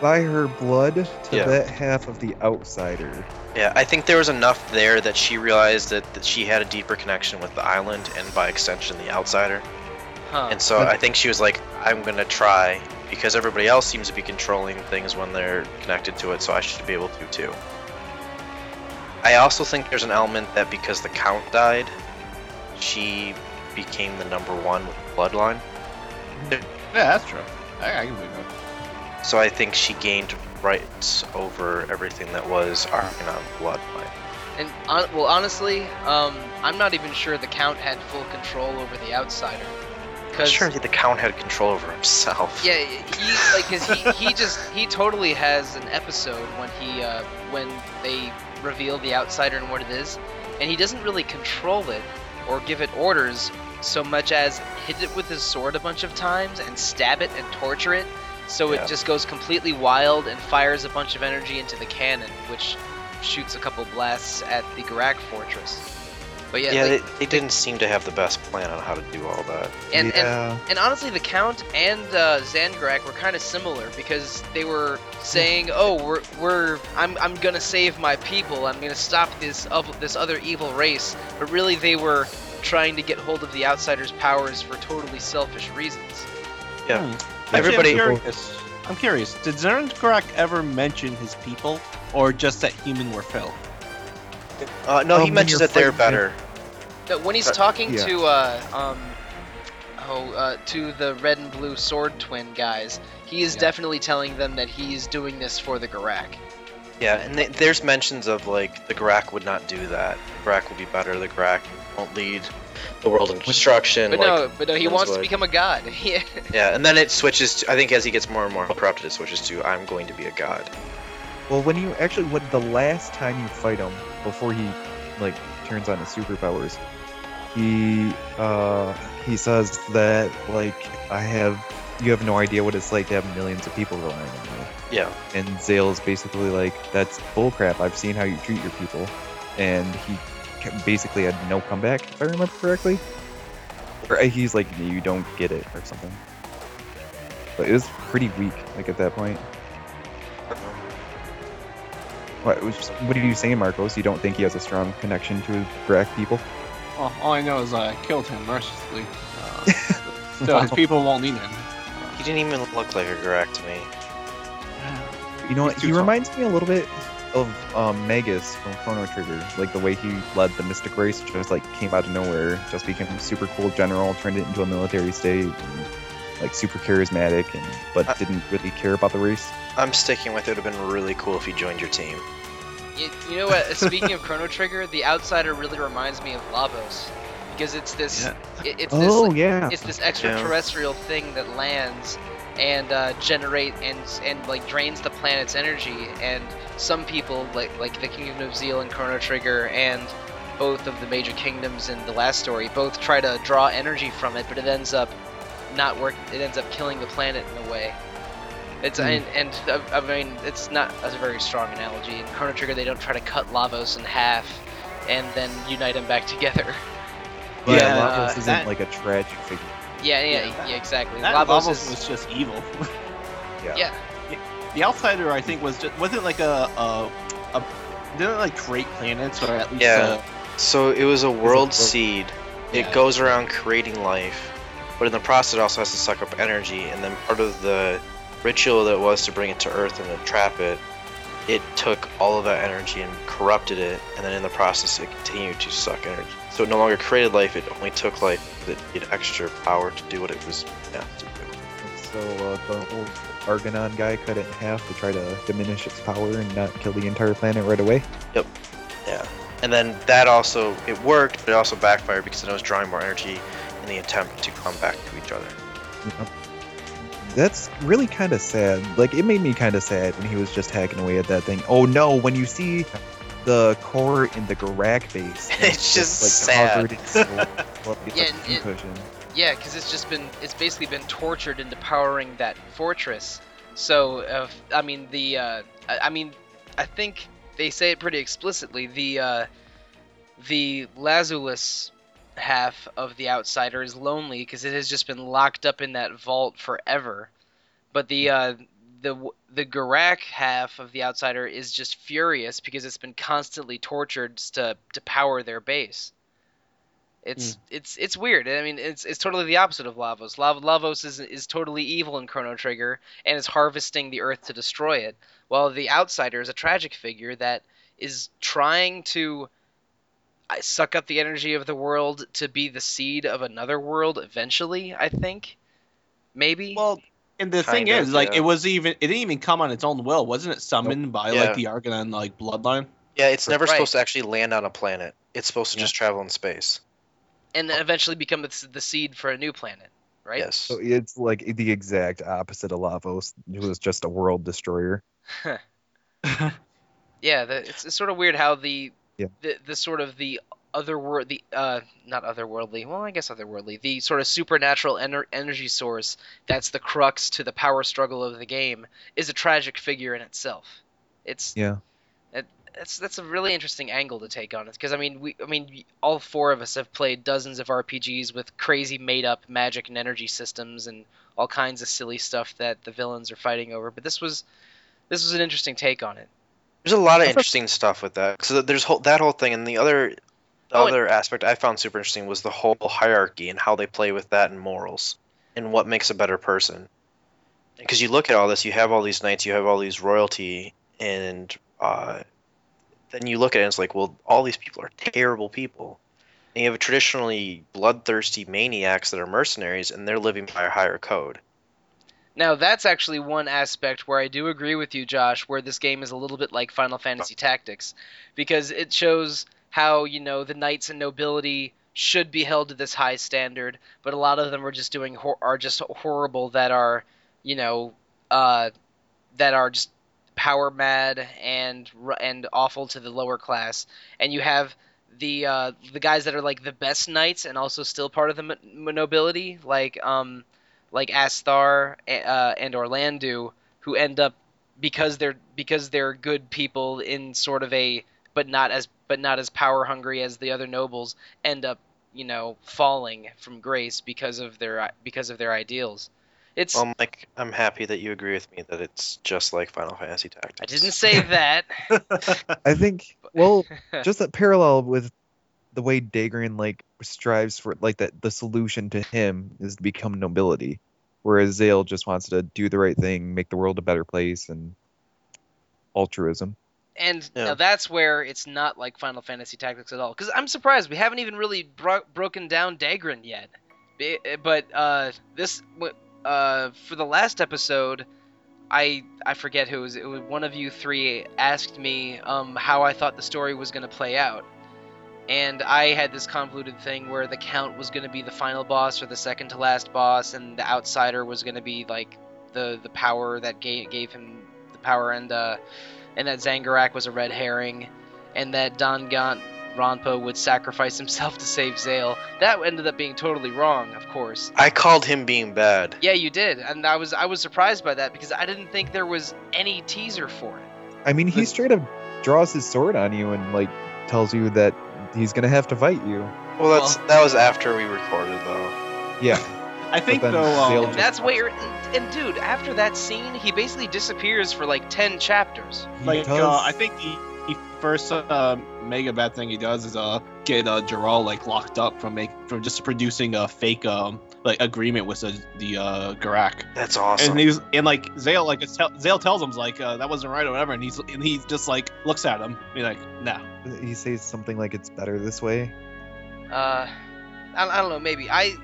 by her blood to Yeah. that half of the outsider. Yeah, I think there was enough there that she realized that, that she had a deeper connection with the island and by extension the outsider. huh. And so I think she was like, I'm gonna try because everybody else seems to be controlling things when they're connected to it, so I should be able to too. I also think there's an element that because the count died, she became the number one with the bloodline. Yeah, that's true. I, I can believe that. So I think she gained rights over everything that was Arganan bloodline. And on, well, honestly, um, I'm not even sure the Count had full control over the outsider. I'm Because sure the count had control over himself. yeah, he like cause he he just he totally has an episode when he uh, when they reveal the outsider and what it is, and he doesn't really control it or give it orders so much as hit it with his sword a bunch of times and stab it and torture it, so Yeah. it just goes completely wild and fires a bunch of energy into the cannon, which shoots a couple blasts at the Gurak fortress. But yeah, Yeah, like- they, they didn't seem to have the best plan on how to do all that. and, and yeah. and honestly, the Count and uh, Zangurak were kind of similar because they were saying, "Oh, we're we're I'm I'm gonna save my people. I'm gonna stop this of this other evil race." But really, they were trying to get hold of the outsiders' powers for totally selfish reasons. Yeah. Hmm. Everybody- Actually, I'm curious. I'm curious. Did Zangurak ever mention his people, or just that human were fell? Uh, no, Um, he when mentions you're that they're fighting better. But when he's Uh, talking yeah. to uh um oh uh, to the red and blue sword twin guys, he is Yeah. definitely telling them that he's doing this for the Gurak. Yeah, and th- there's mentions of like the Gurak would not do that. The Gurak would be better. The Gurak won't lead the world in destruction. But like, no, but no, he Twins wants to would. become a god. Yeah. Yeah, and then it switches. To, I think as he gets more and more corrupted, it switches to I'm going to be a god. Well, when you actually, when the last time you fight him before he like turns on his superpowers, he uh he says that like I have you have no idea what it's like to have millions of people relying on you. Yeah, And Zael's basically like, that's bullcrap. I've seen how you treat your people, and he basically had no comeback, if I remember correctly. Or uh, he's like, you don't get it, or something. But it was pretty weak, like at that point. What, what are you saying, Marcos? You don't think he has a strong connection to his Gurak people? Well, all I know is I killed him mercilessly. Uh, so his people won't need him. he didn't even look like a Gurak to me. You know what? He's too He tall. reminds me a little bit of um, Magus from Chrono Trigger, like the way he led the Mystic Race, which just like came out of nowhere, just became a super cool general, turned it into a military state, and, like super charismatic, and but Uh, didn't really care about the race. I'm sticking with it. Would have been really cool if he joined your team. You, you know what? Speaking of Chrono Trigger, the outsider really reminds me of Lavos because it's this, Yeah. it, it's Oh this, yeah, it's this extraterrestrial thing that lands and uh, generate and and like drains the planet's energy. And some people, like like the Kingdom of Zeal and Chrono Trigger, and both of the major kingdoms in the last story, both try to draw energy from it, but it ends up not work. It ends up killing the planet in a way. It's Hmm. and, and uh, I mean it's not a very strong analogy. In Chrono Trigger, they don't try to cut Lavos in half and then unite them back together. but yeah, Lavos uh, isn't that- like a tragic figure. Yeah, yeah, Yeah, yeah, exactly. That Lavos Lavos is was just evil. yeah. yeah. the outsider, I think, was just wasn't like a a, a didn't it, like create planets or at least Yeah. uh, So it was a world world- seed. It goes around creating life, but in the process, it also has to suck up energy. And then part of the ritual that was to bring it to Earth and to trap it, it took all of that energy and corrupted it. And then in the process, it continued to suck energy. So it no longer created life; it only took life that had extra power to do what it was meant to do. So uh, the whole Arganan guy cut it in half to try to diminish its power and not kill the entire planet right away. Yep. Yeah. And then that also it worked, but it also backfired because then it was drawing more energy, and the attempt to come back to each other. That's really kind of sad. Like it made me kind of sad when he was just hacking away at that thing. Oh no, when you see the core in the Gurak base, and It's just like sad. covered in smoke, Yeah, a it- concussion. Yeah, because it's just been it's basically been tortured into powering that fortress. So uh, I mean the uh, I, I mean I think they say it pretty explicitly. The uh, the Lazulis half of the Outsider is lonely because it has just been locked up in that vault forever. But the uh, the the Gurak half of the Outsider is just furious because it's been constantly tortured to to power their base. It's it's it's weird. I mean, it's it's totally the opposite of Lavos. Lav- Lavos is is totally evil in Chrono Trigger and is harvesting the Earth to destroy it, while the Outsider is a tragic figure that is trying to uh, suck up the energy of the world to be the seed of another world eventually. I think, maybe. Well, and the thing of, is, like, yeah. it was even it didn't even come on its own will, wasn't it? Summoned by Yeah. like the Arganan like bloodline. Yeah, it's never Right. supposed to actually land on a planet. It's supposed to Yeah. just travel in space. and then eventually become the, the seed for a new planet, right? Yes. So it's like the exact opposite of Lavos, who was just a world destroyer. Yeah, the, it's, it's sort of weird how the, Yeah. the the sort of the other world the uh not otherworldly well I guess otherworldly the sort of supernatural ener- energy source that's the crux to the power struggle of the game is a tragic figure in itself. It's Yeah. it, that's that's a really interesting angle to take on it because I mean we I mean all four of us have played dozens of RPGs with crazy made up magic and energy systems and all kinds of silly stuff that the villains are fighting over but this was this was an interesting take on it. There's a lot of interesting stuff with that. So there's whole, that whole thing, and the other, the Oh, other aspect I found super interesting was the whole hierarchy and how they play with that and morals, and what makes a better person. Because you look at all this, you have all these knights, you have all these royalty, and uh, then you look at it, and it's like, well, all these people are terrible people. And you have a traditionally bloodthirsty maniacs that are mercenaries, and they're living by a higher code. Now that's actually one aspect where I do agree with you, Josh, where this game is a little bit like Final Fantasy Tactics, because it shows how you know the knights and nobility should be held to this high standard, but a lot of them are just doing hor- are just horrible that are, you know, uh, that are just power mad and and awful to the lower class, and you have the uh, the guys that are like the best knights and also still part of the m- nobility, like um like Asthar uh, and Orlando, who end up because they're because they're good people in sort of a but not as but not as power hungry as the other nobles end up you know falling from grace because of their because of their ideals. It's Well, Mike, I'm happy that you agree with me that it's just like Final Fantasy Tactics. I didn't say that. I think, well, just that parallel with the way Dagran like strives for like that the solution to him is to become nobility, whereas Zael just wants to do the right thing, make the world a better place, and altruism. And Yeah. now that's where it's not like Final Fantasy Tactics at all. Because I'm surprised we haven't even really bro- broken down Dagran yet. But uh, this, uh, for the last episode, I I forget who it was. It was one of you three asked me um, how I thought the story was going to play out, and I had this convoluted thing where the Count was going to be the final boss or the second to last boss, and the Outsider was going to be like the the power that gave gave him the power, and uh, and that Zangurak was a red herring, and that Don Gaunt Ronpo would sacrifice himself to save Zael. That ended up being totally wrong, of course. I called him being bad. Yeah, you did, and I was I was surprised by that because I didn't think there was any teaser for it. I mean, he But- straight up draws his sword on you and like tells you that he's gonna have to fight you. Well, that's that was after we recorded though. Yeah, I think then though. Um, just- That's where, and, and dude, after that scene, he basically disappears for like ten chapters. he like does. uh, I think the, the first uh, mega bad thing he does is uh get uh Jirall like locked up from make from just producing a fake um like agreement with the the uh Gurak. That's awesome. And he's and like Zael like it's tell, Zael tells him like uh, that wasn't right or whatever, and he's and he just like looks at him, and he's like no. he says something like it's better this way. Uh, I, I don't know, maybe I,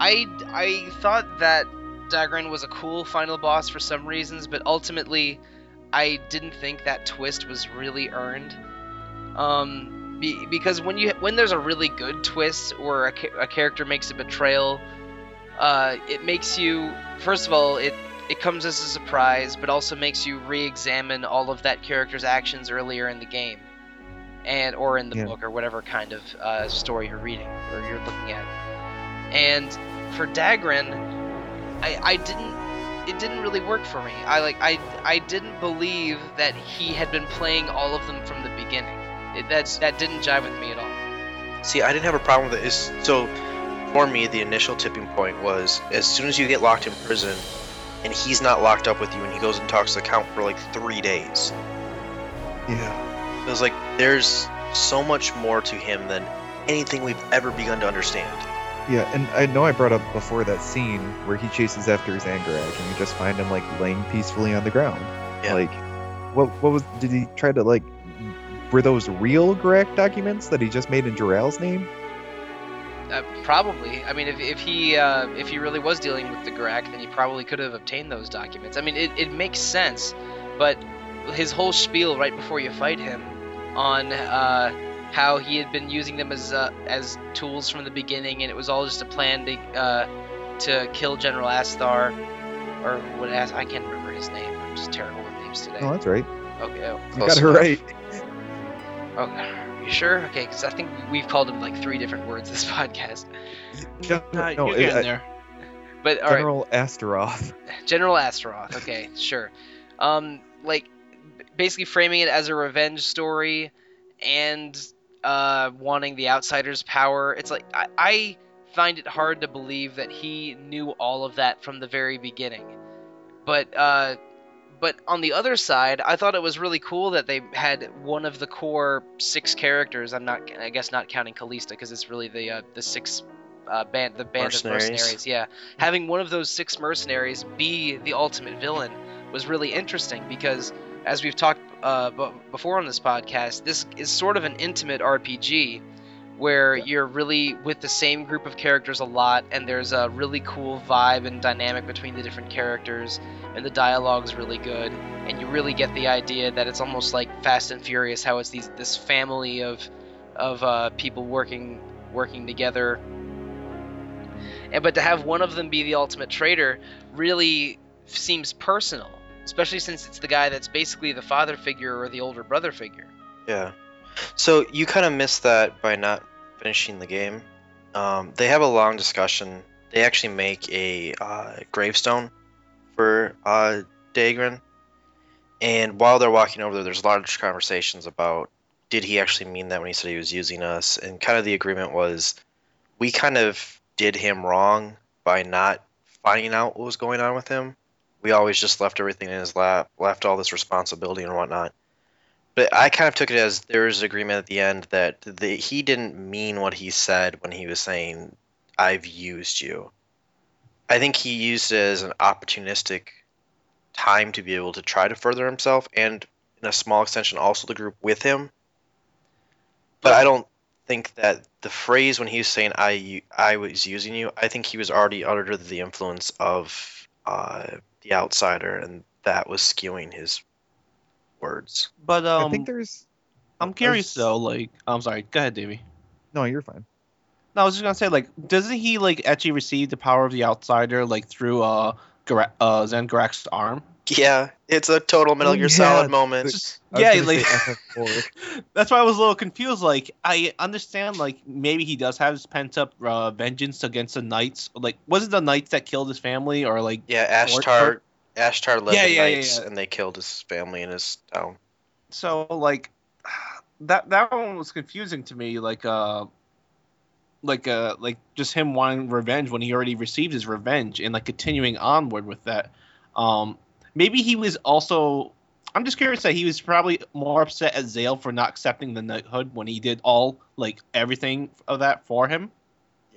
I, I thought that Dagran was a cool final boss for some reasons, but ultimately, I didn't think that twist was really earned. Um, Be, because when you when there's a really good twist or a, ca- a character makes a betrayal, uh, it makes you first of all it it comes as a surprise, but also makes you re-examine all of that character's actions earlier in the game, and or in the Yeah. book or whatever kind of uh, story you're reading or you're looking at. And for Dagran, I I didn't it didn't really work for me. I like I I didn't believe that he had been playing all of them from the beginning. It, that that didn't jive with me at all. See, I didn't have a problem with it. It's, so, for me, the initial tipping point was as soon as you get locked in prison, and he's not locked up with you, and he goes and talks to the count for like three days. Yeah. It was like there's so much more to him than anything we've ever begun to understand. Yeah, and I know I brought up before that scene where he chases after his Zangurak and you just find him like laying peacefully on the ground. Yeah. Like, what what was did he try to like? Were those real Gurak documents that he just made in Jirall's name? Uh, probably. I mean, if, if he uh, if he really was dealing with the Gurak, then he probably could have obtained those documents. I mean, it, it makes sense, but his whole spiel right before you fight him on uh, how he had been using them as uh, as tools from the beginning, and it was all just a plan to uh, to kill General Asthar, or what? As I can't remember his name. I'm just terrible with names today. Oh, that's right. Okay. oh, You got her right. Oh, you sure? Okay, because I think we've called him like three different words this podcast. No, Uh, no, you're getting I- there. But all right. General Astaroth. General Astaroth. Okay, sure. Um, like basically framing it as a revenge story and uh, wanting the outsiders' power. It's like I, I find it hard to believe that he knew all of that from the very beginning. But uh, but on the other side, I thought it was really cool that they had one of the core six characters. I'm not, I guess, not counting Calista because it's really the uh, the six uh, band, the band of Mercenaries. mercenaries. Yeah, having one of those six mercenaries be the ultimate villain was really interesting because, as we've talked uh, b- before on this podcast, this is sort of an intimate RPG where you're really with the same group of characters a lot, and there's a really cool vibe and dynamic between the different characters, and the dialogue's really good, and you really get the idea that it's almost like Fast and Furious, how it's these this family of of uh, people working working together. And but to have one of them be the ultimate traitor really seems personal, especially since it's the guy that's basically the father figure or the older brother figure. Yeah. So you kind of miss that by not finishing the game. Um, they have a long discussion. They actually make a uh, gravestone for uh, and while they're walking over there, there's large conversations about did he actually mean that when he said he was using us, and kind of the agreement was we kind of did him wrong by not finding out what was going on with him. We always just left everything in his lap, left all this responsibility and whatnot. But I kind of took it as there was agreement at the end that the, he didn't mean what he said when he was saying, I've used you. I think he used it as an opportunistic time to be able to try to further himself and, in a small extension, also the group with him. But I don't think that the phrase when he was saying, I I was using you, I think he was already under the influence of uh, the outsider, and that was skewing his words. But um, I think there's. I'm curious was- though. Like, I'm sorry. Go ahead, Davey. No, you're fine. No, I was just gonna say, like, doesn't he like actually receive the power of the outsider like through uh, Gara- uh Zangurak's arm? Yeah, it's a total Metal Gear yeah, Solid moment. Just yeah, like that's why I was a little confused. Like, I understand like maybe he does have his pent up uh, vengeance against the knights. Like, was it the knights that killed his family or like? Yeah, Or- Asthar. Asthar led Yeah, the yeah, yeah, knights, yeah. and they killed his family and his town. So like that that one was confusing to me. Like uh. Like uh, like just him wanting revenge when he already received his revenge, and like continuing onward with that. Um, maybe he was also. I'm just curious that he was probably more upset at Zael for not accepting the knighthood when he did all like everything of that for him.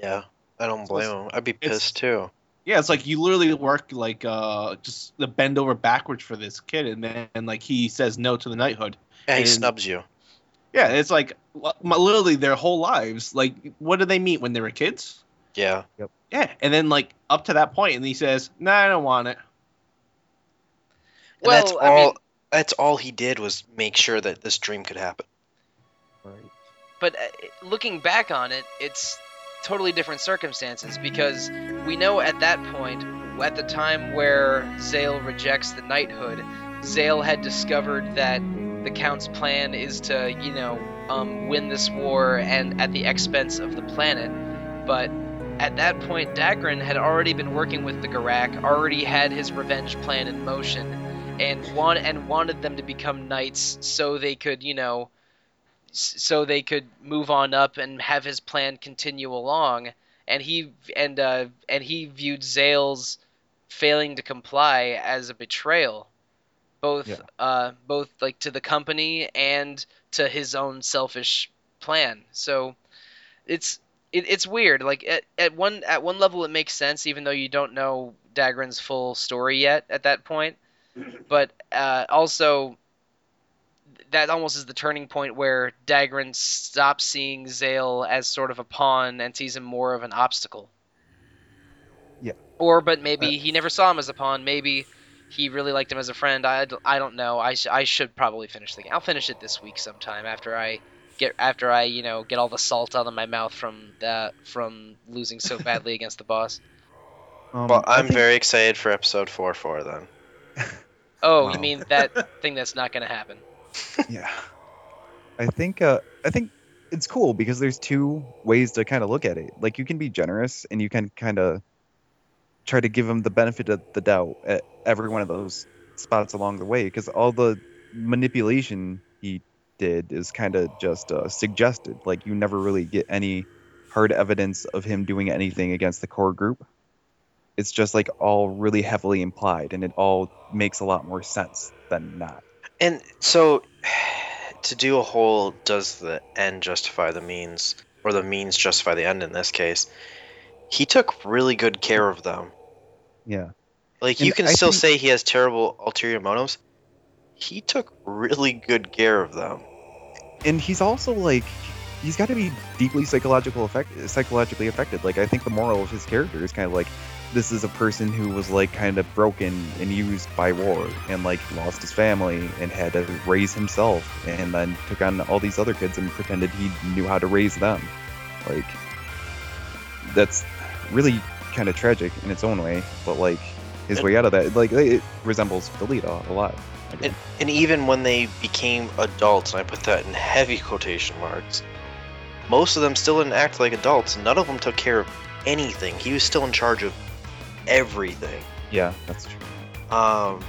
Yeah, I don't blame it's- him. I'd be pissed too. Yeah, it's like you literally work like uh just the bend over backwards for this kid, and then and, like he says no to the knighthood. and he snubs you. Yeah, it's like literally their whole lives. Like, what did they meet when they were kids? Yeah, Yeah, and then like up to that point, and he says, "No, I don't want it." and that's Well, I all. mean- That's all he did was make sure that this dream could happen. Right. but uh, looking back on it, it's totally different circumstances because we know at that point, at the time where Zael rejects the knighthood, Zael had discovered that the Count's plan is to, you know, um, win this war and at the expense of the planet. But at that point, Dagran had already been working with the Gurak, already had his revenge plan in motion, and and wanted them to become knights so they could, you know, so they could move on up and have his plan continue along. And he and uh, and he viewed Zael's failing to comply as a betrayal, both Yeah. uh, both like to the company and to his own selfish plan. So it's it, it's weird. Like at, at one at one level it makes sense, even though you don't know Dagran's full story yet at that point. But uh, also that almost is the turning point where Dagran stops seeing Zael as sort of a pawn and sees him more of an obstacle. Yeah. Or, but maybe Uh, he never saw him as a pawn. Maybe he really liked him as a friend. I, I don't know. I, sh- I should probably finish the game. I'll finish it this week sometime after I get after I you know get all the salt out of my mouth from that from losing so badly against the boss. Um, Well, I I'm think- very excited for episode four four then. Oh, Wow. you mean that thing that's not gonna happen? yeah. I think uh I think it's cool because there's two ways to kind of look at it. Like you can be generous and you can kind of try to give him the benefit of the doubt at every one of those spots along the way because all the manipulation he did is kind of just uh, suggested. Like you never really get any hard evidence of him doing anything against the core group. It's just like all really heavily implied and it all makes a lot more sense than not. And so, to do a whole does the end justify the means, or the means justify the end in this case, he took really good care of them. Yeah. Like, And you can I still think- say he has terrible ulterior motives. He took really good care of them. and he's also like he's got to be deeply psychological effect psychologically affected like i think the moral of his character is kind of like this is a person who was like kind of broken and used by war and like lost his family and had to raise himself and then took on all these other kids and pretended he knew how to raise them like that's really kind of tragic in its own way but like his It- way out of that like it resembles Delita a lot again. And even when they became adults, and I put that in heavy quotation marks, most of them still didn't act like adults. None of them took care of anything. He was still in charge of everything. yeah that's true Um,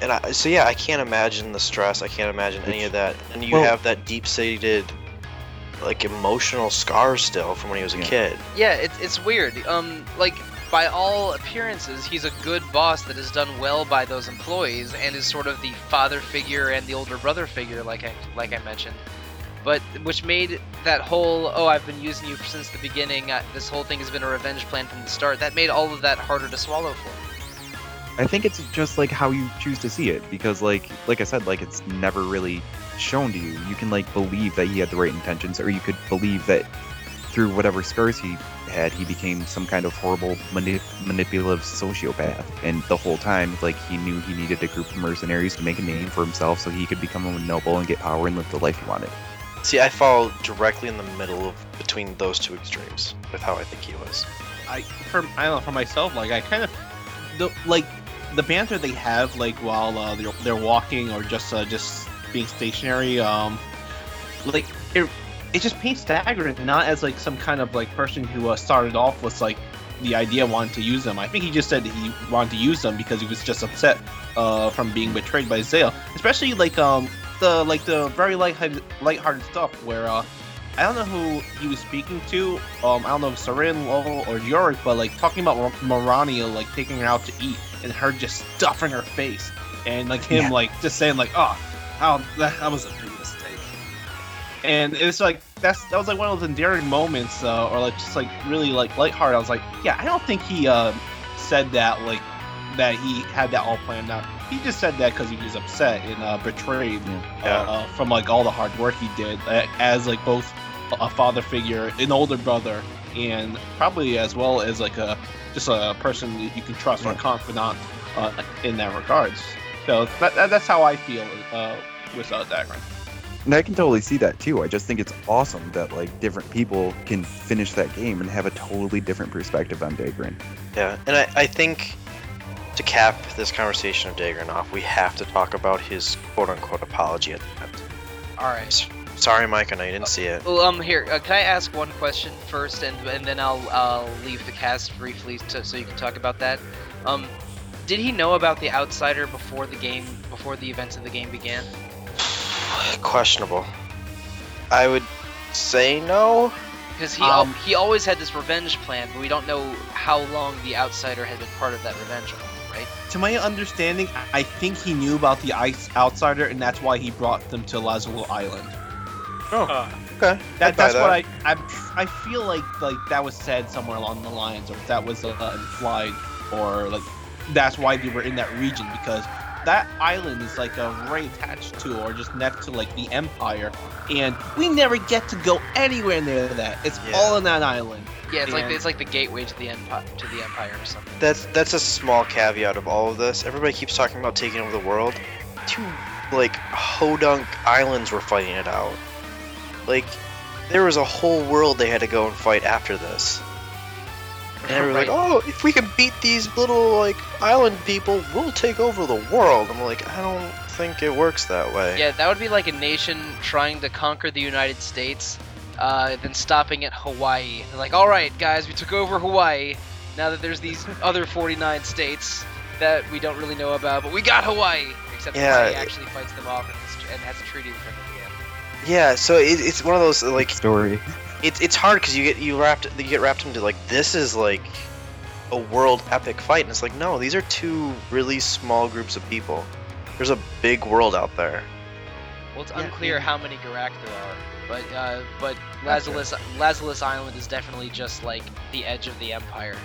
and I, so yeah, I can't imagine the stress. I can't imagine any of that. And you Well- have that deep-seated, like emotional scars still from when he was a Yeah. kid. Yeah, it's it's weird. Um, like by all appearances, he's a good boss that has done well by those employees and is sort of the father figure and the older brother figure, like I like I mentioned. But which made that whole oh I've been using you since the beginning. Uh, this whole thing has been a revenge plan from the start. That made all of that harder to swallow for him. I think it's just like how you choose to see it because like like I said like it's never really shown to you. You can like believe that he had the right intentions or you could believe that through whatever scars he had he became some kind of horrible manip- manipulative sociopath and the whole time like he knew he needed a group of mercenaries to make a name for himself so he could become a noble and get power and live the life he wanted. See, I fall directly in the middle of between those two extremes with how I think he was. I for I don't know for myself like I kind of the like the banter they have like while uh, they're, they're walking or just uh, just being stationary um like it it just paints Dagger not as like some kind of like person who uh, started off with like the idea wanted to use them. I think he just said he wanted to use them because he was just upset uh, from being betrayed by Zael. Especially like um the like the very light lighthearted stuff where uh I don't know who he was speaking to. Um, I don't know if Syrenne, Lowell, or Yurick, but like talking about Mirania, like taking her out to eat, and her just stuffing her face, and like him Yeah. like just saying like, "Oh, how that, that was a big mistake." And it's like that's that was like one of those endearing moments, uh, or like just like really like lighthearted. I was like, yeah, I don't think he uh, said that like that he had that all planned out. He just said that because he was upset and uh, betrayed Yeah. uh, from like all the hard work he did uh, as like both a father figure, an older brother, and probably as well as like a just a person that you can trust or a confidant uh, in that regards. So that, that, that's how I feel uh, with uh, Dagran. And I can totally see that too. I just think it's awesome that like different people can finish that game and have a totally different perspective on Dagran. Yeah, and I, I think to cap this conversation of Dagran off, we have to talk about his quote unquote apology at the end. All right. Sorry, Mike, and I didn't see it. Well, um, here, uh, can I ask one question first, and and then I'll I'll leave the cast briefly to, so you can talk about that. Um, did he know about the outsider before the game, before the events of the game began? Questionable. I would say no. Because he al- Um, he always had this revenge plan, but we don't know how long the outsider had been part of that revenge plan, right? To my understanding, I think he knew about the ice outsider, and that's why he brought them to Lazlo Island. Uh, Okay. That, buy that's what that. I, I I feel like like that was said somewhere along the lines, or that was uh, implied, or like that's why they were in that region because that island is like a right attached to or just next to like the Empire, and we never get to go anywhere near that. It's Yeah. all in that island. Yeah, it's like it's like the gateway to the empire to the empire or something. That's that's a small caveat of all of this. Everybody keeps talking about taking over the world. Two like Hodunk islands were fighting it out. Like there was a whole world they had to go and fight after this. And everyone's Right. like, oh, if we can beat these little like island people, we'll take over the world. I'm like, I don't think it works that way. Yeah, that would be like a nation trying to conquer the United States, uh, then stopping at Hawaii. They're like, all right, guys, we took over Hawaii. Now that there's these other 49 states that we don't really know about, but we got Hawaii. Except Yeah, Hawaii actually fights them off and has, and has a treaty with them at the end. Yeah, so it, it's one of those like story. it's it's hard because you get you wrapped you get wrapped into like this is like a world epic fight and it's like no these are two really small groups of people there's a big world out there Well, it's Yeah, unclear yeah. how many Gurak there are, but uh, but Gotcha. Lazarus Lazarus Island is definitely just like the edge of the empire.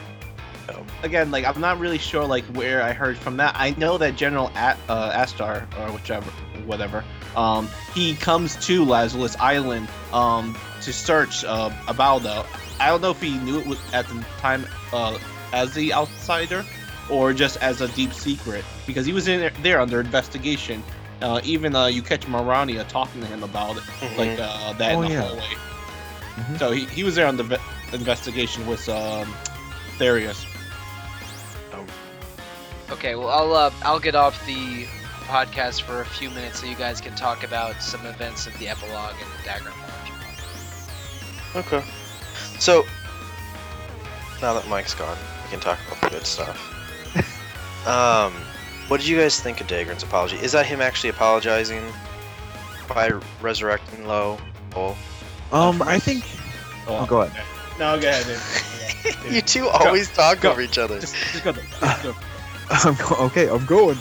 Again, like I'm not really sure like where I heard from that. I know that General At, uh, Asthar or whichever, whatever, um, he comes to Lazarus Island um, to search uh, Abaldo. I don't know if he knew it was at the time uh, as the outsider or just as a deep secret because he was in there, there under investigation. Uh, even uh, you catch Mirania talking to him about it, like uh, that Oh, in the yeah. hallway. Mhm. So he, he was there on the ve- investigation with um, Therius. Okay, well I'll uh, I'll get off the podcast for a few minutes so you guys can talk about some events of the epilogue and Dagger okay so now that mike's gone we can talk about the good stuff um what did you guys think of Dagran's apology is that him actually apologizing by resurrecting low oh Um, I think. Oh, go ahead. No, go ahead. you two always talk Go. over each other Just, just go. Just go. I'm go- okay, I'm going.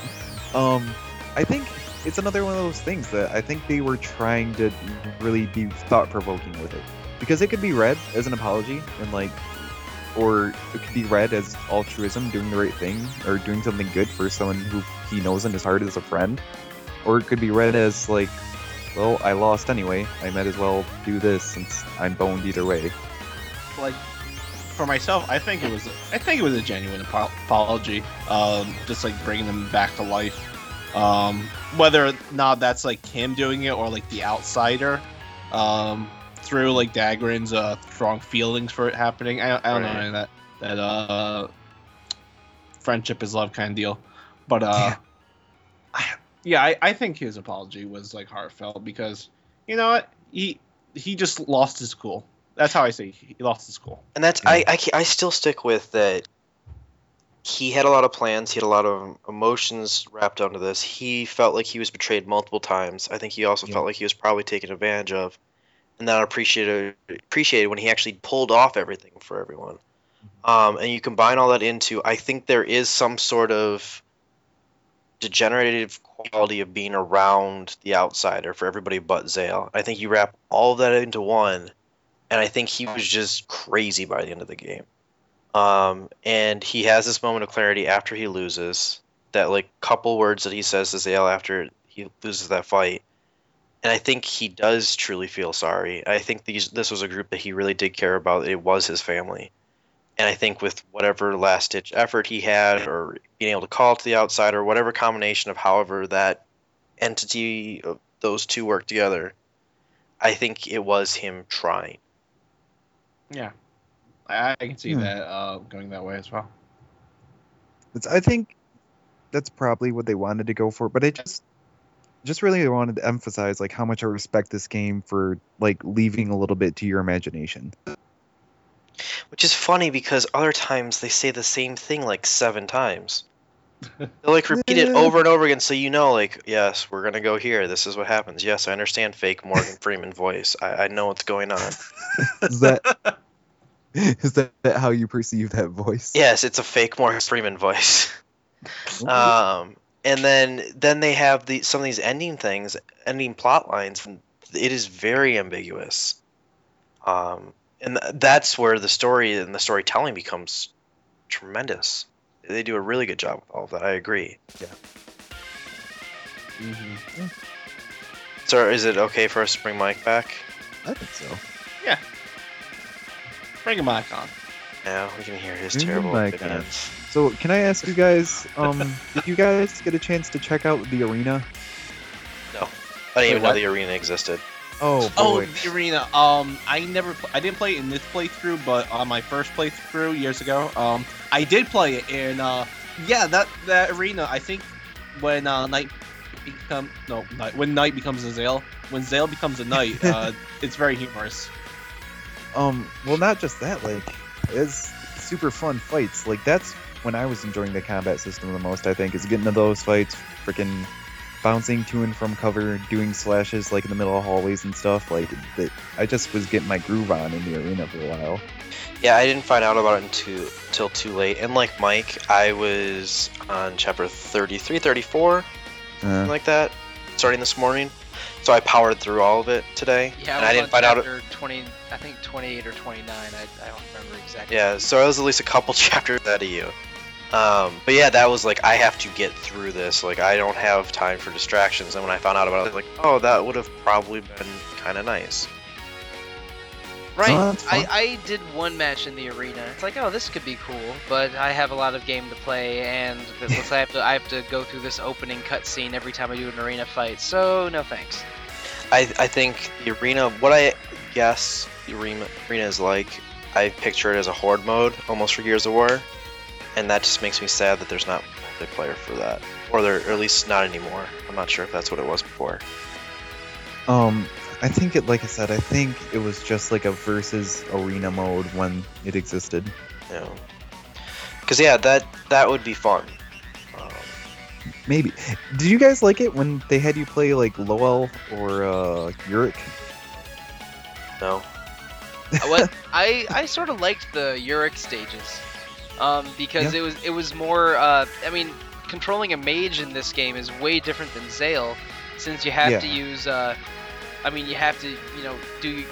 Um, I think it's another one of those things that I think they were trying to really be thought provoking with it. Because it could be read as an apology and like or it could be read as altruism, doing the right thing, or doing something good for someone who he knows in his heart is a friend. Or it could be read as like, well, I lost anyway. I might as well do this since I'm boned either way. Like for myself, I think it was. I think it was a genuine apo- apology. Um, just like bringing them back to life. Um, whether or not that's like him doing it or like the outsider. Um, through like Dagran's uh strong feelings for it happening. I, I don't know Right. any of that that uh friendship is love kind of deal. But uh, I, yeah, I, I think his apology was like heartfelt because you know what he he just lost his cool. That's how I say he lost his cool. And that's I, I I still stick with that. He had a lot of plans. He had a lot of emotions wrapped onto this. He felt like he was betrayed multiple times. I think he also Yeah. felt like he was probably taken advantage of, and not appreciated appreciated when he actually pulled off everything for everyone. Um, and you combine all that into, I think there is some sort of degenerative quality of being around the outsider for everybody but Zael. I think you wrap all of that into one, and I think he was just crazy by the end of the game. Um, and he has this moment of clarity after he loses. That like couple words that he says to Zael after he loses that fight, and I think he does truly feel sorry. I think these this was a group that he really did care about. It was his family, and I think with whatever last ditch effort he had, or being able to call to the outside or whatever combination of however that entity of those two work together, I think it was him trying. Yeah, I, I can see Hmm. that uh, going that way as well. It's, I think that's probably what they wanted to go for, but I just just really wanted to emphasize like how much I respect this game for like leaving a little bit to your imagination. Which is funny because other times they say the same thing like seven times. They like repeat it over and over again so you know, like, yes, we're gonna go here. This is what happens. Yes, I understand fake Morgan Freeman voice. I, I know what's going on. Is that is that how you perceive that voice? Yes, it's a fake Morgan Freeman voice. Um, and then then they have the some of these ending things, ending plot lines. And it is very ambiguous. Um, and th- that's where the story and the storytelling becomes tremendous. They do a really good job with all of that. I agree. hmm So is it okay for us to bring Mike back? I think so. Bring him back on. Yeah, we can hear his Bring terrible back opinions. So can I ask you guys, um, did you guys get a chance to check out the arena? No, I didn't Wait, even know the arena existed. Oh Oh, the arena. Um, I never, pl- I didn't play it in this playthrough, but on my first playthrough years ago, um, I did play it, and uh, yeah, that that arena. I think when uh, night become no, night, when night becomes a Zael, when Zael becomes a knight, uh, it's very humorous. Um, well, not just that, like, it's super fun fights. Like, that's when I was enjoying the combat system the most, I think, is getting to those fights, freaking bouncing to and from cover, doing slashes, like, in the middle of hallways and stuff. Like, that, I just was getting my groove on in the arena for a while. Yeah, I didn't find out about it until, until too late. And like Mike, I was on chapter 33, 34, something Uh, like that, starting this morning. So I powered through all of it today. Yeah, and I, I didn't on find out. chapter 20, I think 28 or 29. I, I don't remember exactly. Yeah, so I was at least a couple chapters ahead of you. Um, but yeah, that was like I have to get through this. Like I don't have time for distractions. And when I found out about it, I was like, oh, that would have probably been kind of nice. Right. Oh, I. I did one match in the arena. It's like, oh, this could be cool, but I have a lot of game to play, and this, I have to I have to go through this opening cutscene every time I do an arena fight. So no thanks. I, I think the arena, what I guess the arena, arena is like, I picture it as a horde mode, almost for Gears of War, and that just makes me sad that there's not multiplayer for that, or there, or at least not anymore. I'm not sure if that's what it was before. um, I think it, like I said, I think it was just like a versus arena mode when it existed. Know, because yeah, that that would be fun. Um, Maybe. Did you guys like it when they had you play like Lowell or uh, Yurick? no, what I I sort of liked the Yurick stages, um, because it was it was more. Uh, I mean, controlling a mage in this game is way different than Zael, since you have to use. Uh, I mean, you have to you know do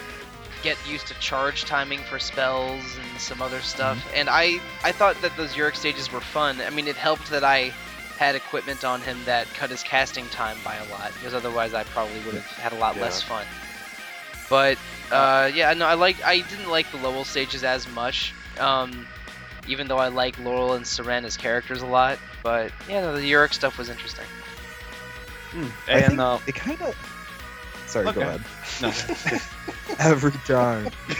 get used to charge timing for spells and some other stuff. And I I thought that those Yurick stages were fun. I mean, it helped that I had equipment on him that cut his casting time by a lot, because otherwise I probably would have had a lot Yeah. less fun. But uh, yeah, no, I like. I didn't like the Lowell stages as much. Um, even though I like Laurel and Syrenne as characters a lot, but yeah, no, the Yurick stuff was interesting. Hmm, I And think uh, it kind of. Sorry, Okay. go ahead. no, Every time.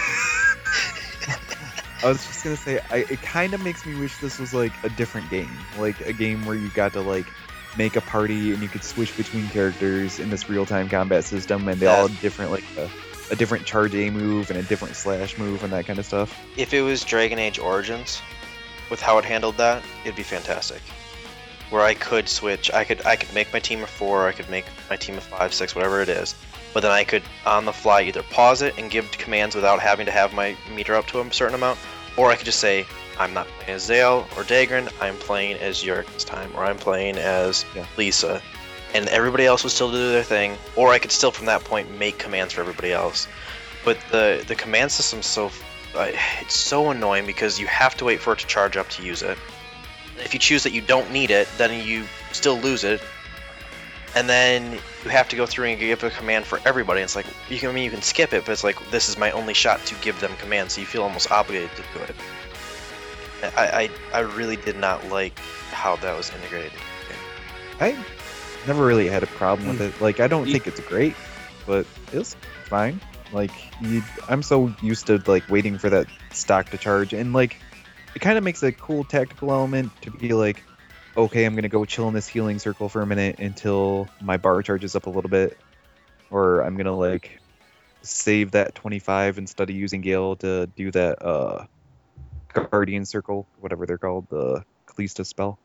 I was just gonna say, I, it kind of makes me wish this was like a different game, like a game where you got to like make a party and you could switch between characters in this real-time combat system, and they all had different like a, a different charge A move and a different slash move and that kind of stuff. if it was Dragon Age Origins, with how it handled that, it'd be fantastic. Where I could switch, I could I could make my team of four, I could make my team of five, six, whatever it is. But then I could on the fly either pause it and give commands without having to have my meter up to a certain amount, or I could just say I'm not playing as Zael or Dagran, I'm playing as Yurick this time, or I'm playing as Yeah. Lisa, and everybody else would still do their thing, or I could still from that point make commands for everybody else. But the the command system's so uh, it's so annoying because you have to wait for it to charge up to use it. If you choose that you don't need it, then you still lose it. And then you have to go through and give a command for everybody. It's like you can I mean you can skip it, but it's like this is my only shot to give them commands, so you feel almost obligated to do it. I I, I really did not like how that was integrated. I never really had a problem with it. Like, I don't think it's great, but it was fine. Like you, I'm so used to like waiting for that stock to charge, and like it kind of makes a cool tactical element to be like, okay, I'm gonna go chill in this healing circle for a minute until my bar charges up a little bit, or I'm gonna like save that 25 instead of using Gale to do that uh guardian circle, whatever they're called, the Calista spell.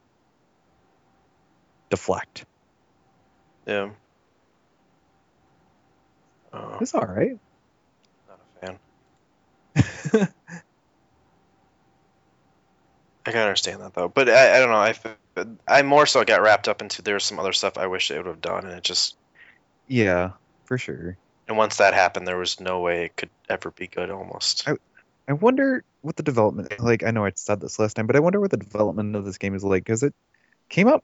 Deflect. Yeah. Oh, It's all right. not a fan. I can understand that though, but I, I don't know. I I more so got wrapped up into there's some other stuff I wish it would have done, and it just yeah, for sure. and once that happened, there was no way it could ever be good. Almost. I- I wonder what the development like. I know I said this last time, but I wonder what the development of this game is like because it came out.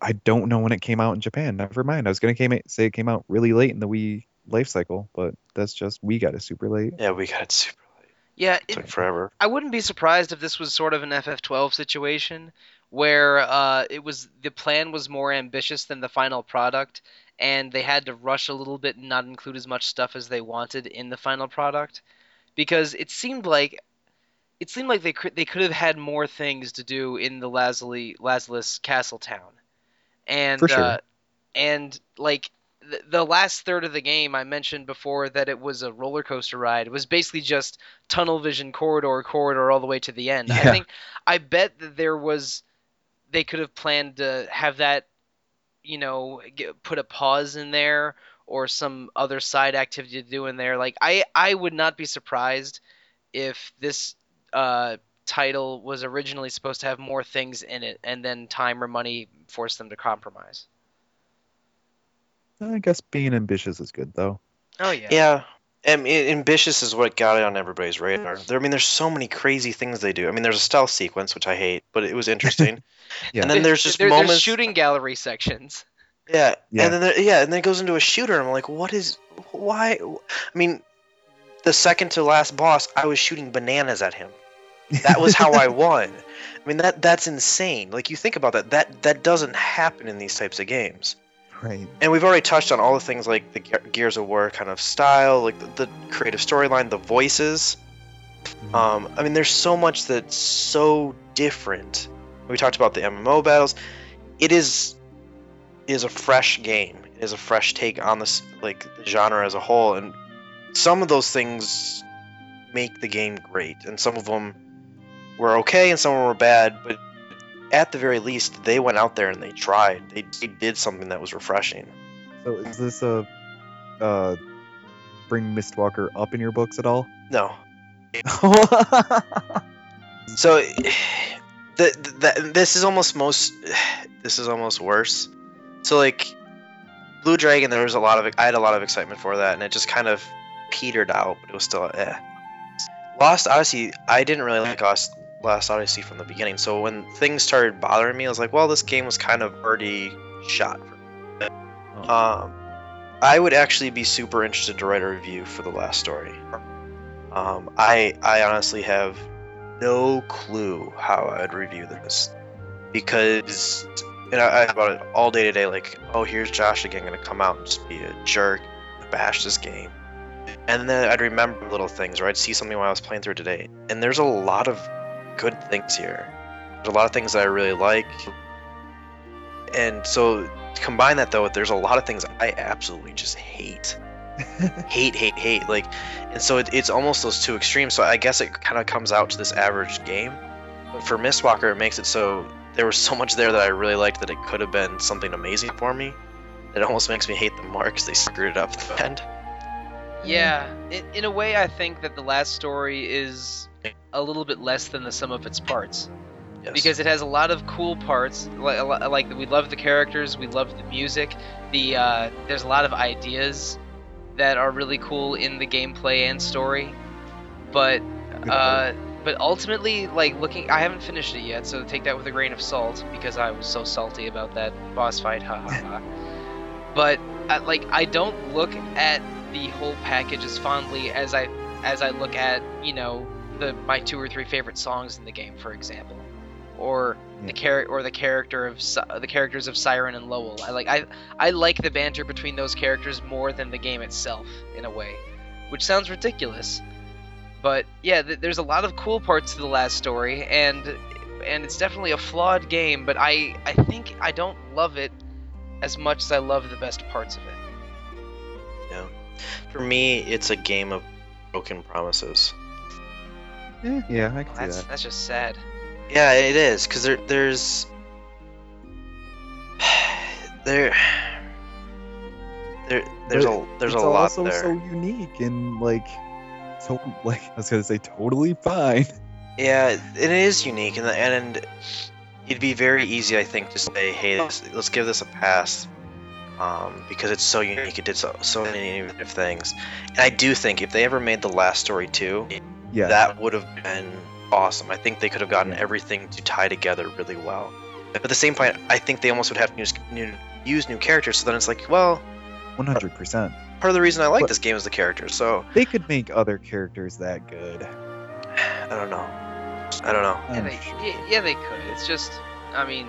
I don't know when it came out in Japan. Never mind. I was gonna came, say it came out really late in the Wii life cycle, but that's just we got it super late. Yeah, we got it super late. Yeah, It it, took forever. I wouldn't be surprised if this was sort of an FF12 situation where uh, it was the plan was more ambitious than the final product, and they had to rush a little bit and not include as much stuff as they wanted in the final product, because it seemed like it seemed like they could they could have had more things to do in the Lazuli Lazulis Castle town, and sure. uh, and like the, the last third of the game I mentioned before that it was a roller coaster ride it was basically just tunnel vision corridor corridor all the way to the end. I think I bet that there was they could have planned to have that you know get, put a pause in there or some other side activity to do in there. Like I I would not be surprised if this uh title was originally supposed to have more things in it and then time or money forced them to compromise. I guess being ambitious is good though. Oh yeah. Yeah. And i- ambitious is what got it on everybody's radar. Mm. There, I mean, there's so many crazy things they do. I mean, there's a stealth sequence which I hate, but it was interesting. Yeah. And then there's just There- there's moments. shooting gallery sections. Yeah, Yeah. and then there, yeah, and then it goes into a shooter. And I'm like, what is? Why? I mean, the second to last boss, I was shooting bananas at him. That was how I won. I mean, that that's insane. Like you think about that, that that doesn't happen in these types of games. right. And we've already touched on all the things like the Ge- Gears of War kind of style, like the, the creative storyline, the voices. Mhm. Um, I mean, there's so much that's so different. We talked about the MMO battles. It is it is a fresh game. It is a fresh take on this like the genre as a whole, and some of those things make the game great, and some of them were okay, and some of them were bad. But at the very least, they went out there and they tried. They, they did something that was refreshing. So is this a uh bring Mistwalker up in your books at all? No, So, the, the, this is almost most. This is almost worse. So like, Blue Dragon, there was a lot of I had a lot of excitement for that, and it just kind of petered out. But it was still eh. Lost Odyssey, I didn't really like Lost, Lost Odyssey from the beginning. So when things started bothering me, I was like, well, this game was kind of already shot. For me. Um, I would actually be super interested to write a review for the last story. Um, I I honestly have no clue how I'd review this because and I, I thought about it all day today. Like, oh, here's Josh again, gonna come out and just be a jerk, bash this game, and then I'd remember little things, or I'd see something while I was playing through today, and there's a lot of good things here. There's a lot of things that I really like, and so combine that though with there's a lot of things I absolutely just hate hate, hate, hate. Like, and so it, it's almost those two extremes. So I guess it kind of comes out to this average game. But for Mistwalker, it makes it so there was so much there that I really liked that it could have been something amazing for me. It almost makes me hate them more because they screwed it up at the end. Yeah, in, in a way, I think that the last story is a little bit less than the sum of its parts Yes. because it has a lot of cool parts. Like, like we love the characters, we love the music. The uh, there's a lot of ideas that are really cool in the gameplay and story, but uh, but ultimately, like looking, I haven't finished it yet, so take that with a grain of salt because I was so salty about that boss fight. Ha ha ha. But uh, like, I don't look at the whole package as fondly as I as I look at you know the my two or three favorite songs in the game, for example, or the char- or the character of the characters of Syrenne and Lowell. I like I I like the banter between those characters more than the game itself in a way, which sounds ridiculous. But yeah, th- there's a lot of cool parts to the last story, and and it's definitely a flawed game. But I I think I don't love it as much as I love the best parts of it. Yeah. For me, it's a game of broken promises. Eh, yeah, I can see That's that. that's just sad. Yeah, it is because there, there's there, there, there's a there's it's a lot also there. so unique and like so like I was gonna say totally fine. Yeah, it is unique, and and it'd be very easy, I think, to say, "Hey, let's, let's give this a pass," um, because it's so unique. It did so, so many innovative things, and I do think if they ever made the last story too, Yeah. that would have been awesome. I think they could have gotten Yeah. everything to tie together really well. But at the same point, I think they almost would have to use new, use new characters. So then it's like, well, One hundred percent. part of the reason I like But- this game is the characters. So They could make other characters that good. I don't know. I don't know. Yeah, they, yeah, yeah, they could. It's just, I mean,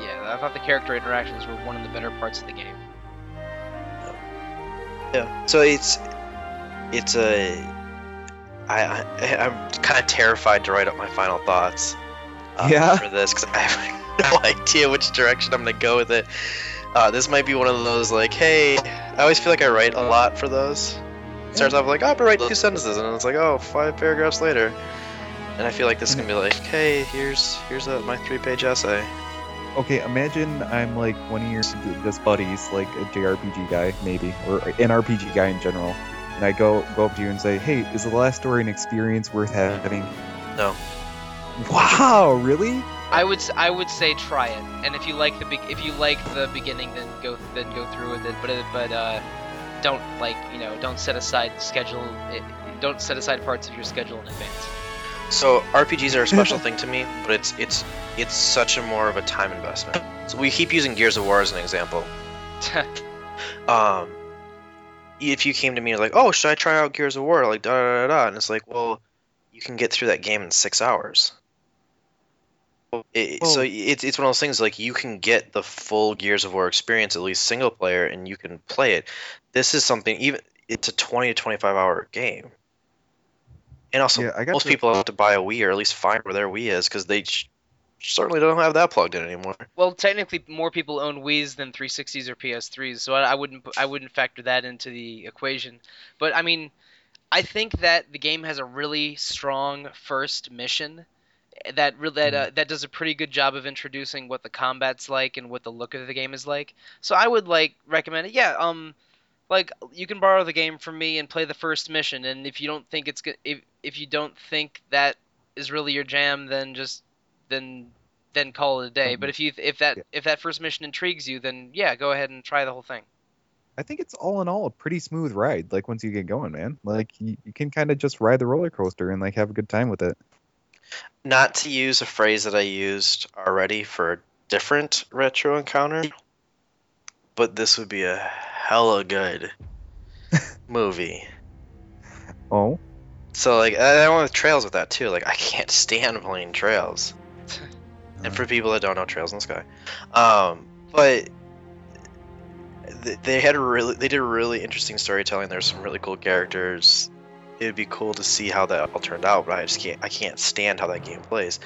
yeah, I thought the character interactions were one of the better parts of the game. Yeah. So it's it's a I, I I'm kind of terrified to write up my final thoughts. uh, Yeah? For this, because I have no idea which direction I'm gonna go with it. Uh, this might be one of those like, hey, I always feel like I write a lot for those. It starts off like, oh, gonna write two sentences, and it's like, oh, five paragraphs later. And I feel like this is gonna be like, hey, here's here's a, my three-page essay. Okay, imagine I'm like one of your just buddies, like a JRPG guy, maybe, or an RPG guy in general, and I go go up to you and say, "Hey, is the last story an experience worth having?" No. Wow, really? I would, s- I would say try it, and if you like the, be- if you like the beginning, then go, then go through with it. But, but, uh, don't like, you know, don't set aside schedule, it, don't set aside parts of your schedule in advance. So RPGs are a special thing to me, but it's it's it's such a more of a time investment. So we keep using Gears of War as an example. Um, if you came to me like, oh, should I try out Gears of War? Like da da da da, and it's like, well, you can get through that game in six hours. It, so it's it's one of those things like you can get the full Gears of War experience at least single player, and you can play it. This is something even it's a twenty to twenty five hour game. And also, Yeah, most to- people have to buy a Wii or at least find where their Wii is because they certainly don't have that plugged in anymore. well, technically, more people own Wii's than 360s or PS3s, so I, I wouldn't, I wouldn't factor that into the equation. But I mean, I think that the game has a really strong first mission that really that, uh, that does a pretty good job of introducing what the combat's like and what the look of the game is like. So I would like recommend it. Yeah, um, like you can borrow the game from me and play the first mission, and if you don't think it's good, if if you don't think that is really your jam, then just then then call it a day. Um, But if you if that yeah. if that first mission intrigues you, then yeah, go ahead and try the whole thing. I think it's all in all a pretty smooth ride. Like once you get going, man, like you, you can kind of just ride the roller coaster and like have a good time with it. Not to use a phrase that I used already for a different retro encounter, but this would be a hella good movie. Oh, So like I I went with Trails with that too. Like I can't stand playing Trails. And for people that don't know Trails in the Sky, um, but th- they had a really they did a really interesting storytelling. There's some really cool characters. It would be cool to see how that all turned out, but I just can't I can't stand how that game plays.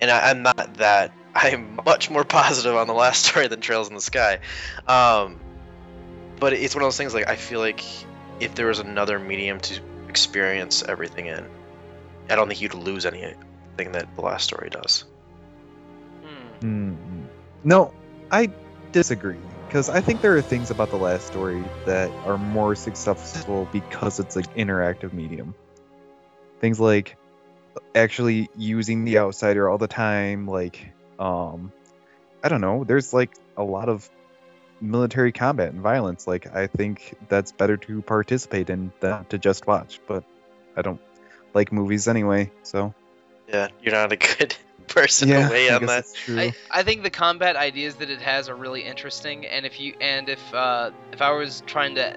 And I, I'm not that I'm much more positive on the last story than Trails in the Sky. Um, but it's one of those things like I feel like if there was another medium to experience everything in, I don't think you'd lose anything that the last story does. Mm, no, I disagree because I think there are things about the last story that are more successful because it's an interactive medium. Things like actually using the outsider all the time, like um, I don't know. There's like a lot of military combat and violence. Like I think that's better to participate in than to just watch. But I don't like movies anyway, so Yeah, you're not a good person yeah, to weigh I on guess that. I, I think the combat ideas that it has are really interesting, and if you and if uh, if I was trying to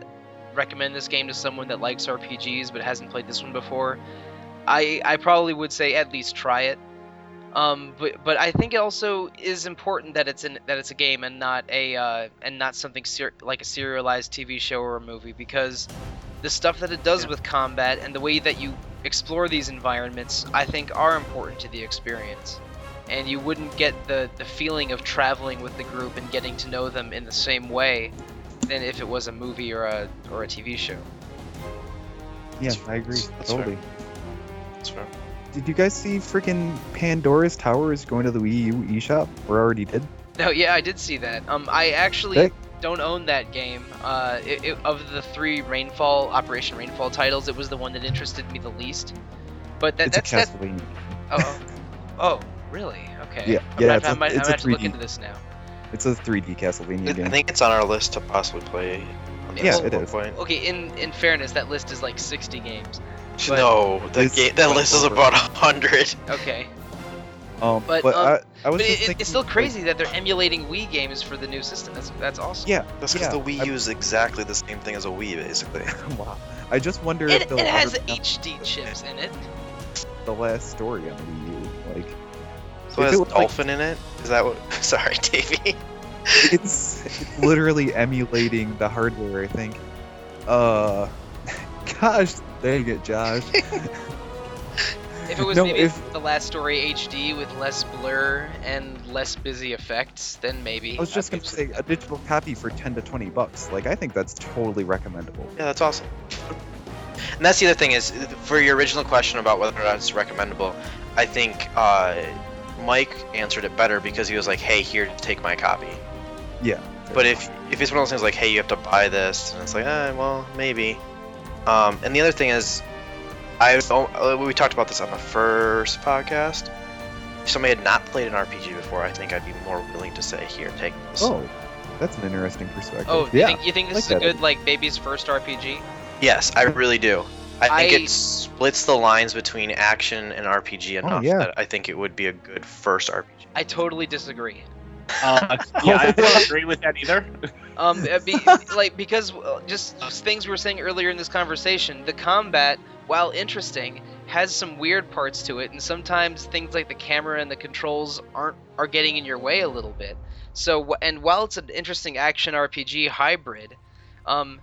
recommend this game to someone that likes RPGs but hasn't played this one before, I I probably would say at least try it. Um, but but I think it also is important that it's in that it's a game and not a uh, and not something ser- like a serialized TV show or a movie because the stuff that it does Yeah. with combat and the way that you explore these environments I think are important to the experience. And you wouldn't get the, the feeling of traveling with the group and getting to know them in the same way than if it was a movie or a or a TV show. Yeah, That's- I agree. that's fair. totally. That's fair. Did you guys see freaking Pandora's Tower is going to the Wii U eShop? Or already did? No, yeah, I did see that. Um, I actually Hey. Don't own that game. Uh, it, it, of the three Rainfall Operation Rainfall titles, it was the one that interested me the least. But that, it's a that's that. Castlevania. Oh, oh, really? Okay. Yeah, I'm yeah, gonna- it's a- I might, I it's might a have to look 3D. into this now. It's a 3D Castlevania I game. I think it's on our list to possibly play. on Yeah, it is. it at one is. Point. Okay, in in fairness, that list is like 60 games. but- no, the It's ga- that list is about hundred. Okay, um, but, but um, I, I was but just it, thinking, it's still like, crazy that they're emulating Wii games for the new system. That's that's awesome. yeah, That's because yeah. the Wii U is exactly the same thing as a Wii, basically. wow. I just wonder It, if they'll it has ever HD chips in it. the last story on Wii U. Like, So If it has it was like- dolphin in it. Is that what? Sorry, Davey. it's, it's literally emulating the hardware. I think. Uh, gosh, dang it, Josh. If it was No, maybe if- the last story HD with less blur and less busy effects, then maybe. I was just gonna say a digital copy for ten to twenty bucks. Like, I think that's totally recommendable. Yeah, that's awesome. And that's the other thing is, for your original question about whether or not it's recommendable, I think uh, Mike answered it better because he was like, "Hey, here, take my copy." Yeah. But if if it's one of those things like, "Hey, you have to buy this," and it's like, "Eh, well, maybe." Um, and the other thing is, I uh, we talked about this on the first podcast. If somebody had not played an RPG before, I think I'd be more willing to say, "Here, take this." Oh, that's an interesting perspective. Oh, you think you think this like is a that good like baby's first RPG? Yes, I really do. I think I- it splits the lines between action and RPG Oh, enough yeah. that I think it would be a good first RPG. I totally disagree. Uh, yeah, I don't agree with that either. Um, uh, be, like because uh, just things we were saying earlier in this conversation, the combat, while interesting, has some weird parts to it, and sometimes things like the camera and the controls aren't are getting in your way a little bit. So, and while it's an interesting action RPG hybrid, um,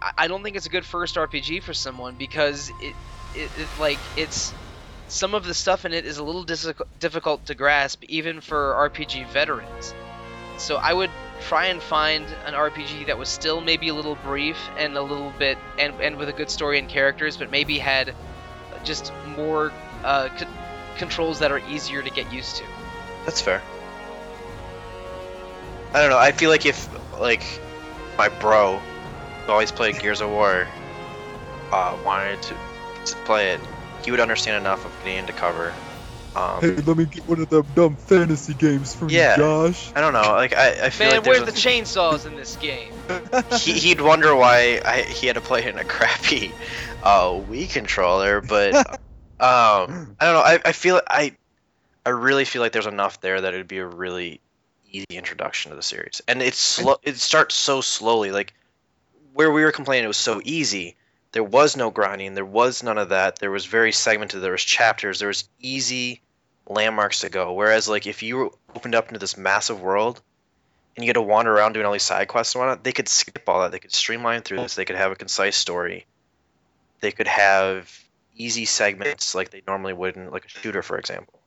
I, I don't think it's a good first RPG for someone because it, it, it like it's some of the stuff in it is a little dis- difficult to grasp even for RPG veterans. So I would try and find an RPG that was still maybe a little brief and a little bit and and with a good story and characters, but maybe had just more uh, c- controls that are easier to get used to. That's fair. I don't know. I feel like if like my bro, who always played Gears of War, uh, wanted to, to play it, he would understand enough of getting into cover. Um, let me get one of them dumb fantasy games from Yeah. Josh. I don't know. Like I, I feel Man, like there's where's a- the chainsaws in this game? he, he'd wonder why I, he had to play in a crappy uh, Wii controller, but um, I don't know. I, I feel I I really feel like there's enough there that it would be a really easy introduction to the series, and it's slow. It starts so slowly. Like where we were complaining, it was so easy. There was no grinding. There was none of that. There was very segmented. There was chapters. There was easy landmarks to go. Whereas like if you opened up into this massive world and you get to wander around doing all these side quests and whatnot, they could skip all that. They could streamline through this. They could have a concise story. They could have easy segments like they normally would in like a shooter, for example.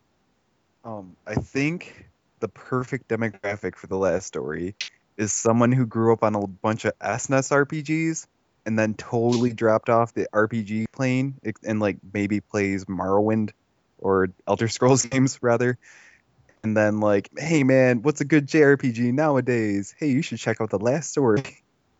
Um, I think the perfect demographic for the last story is someone who grew up on a bunch of SNES RPGs and then totally dropped off the RPG plane and like maybe plays Morrowind or Elder Scrolls games rather. And then like, hey man, what's a good JRPG nowadays? Hey, you should check out the last story.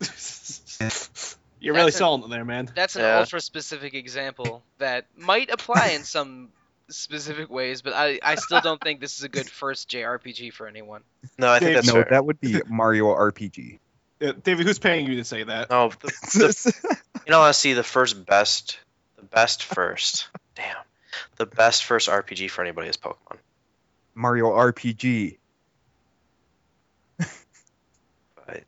You're really That's a- selling it there, man. That's an Yeah. ultra specific example that might apply in some specific ways, but I, I still don't think this is a good first JRPG for anyone. No, I think that's no, fair. that would be Mario RPG. Uh, David, who's paying you to say that? No, the, the, you know, I see the first best, the best first. Damn, the best first RPG for anybody is Pokemon. Mario RPG. But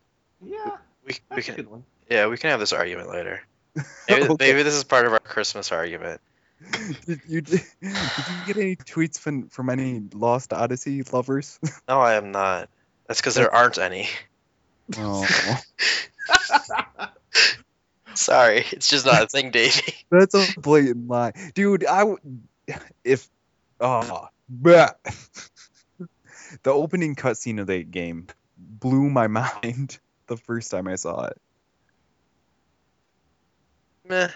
Yeah, we, we that's a can, good one. yeah, we can have this argument later. Maybe, Okay. maybe this is part of our Christmas argument. did you did you get any tweets from from any Lost Odyssey lovers? No, I am not. That's because there aren't any. Oh, Sorry, it's just not a thing, Davey. that's a blatant lie, dude. I would if oh, bleh. the opening cutscene of that game blew my mind the first time I saw it. Meh.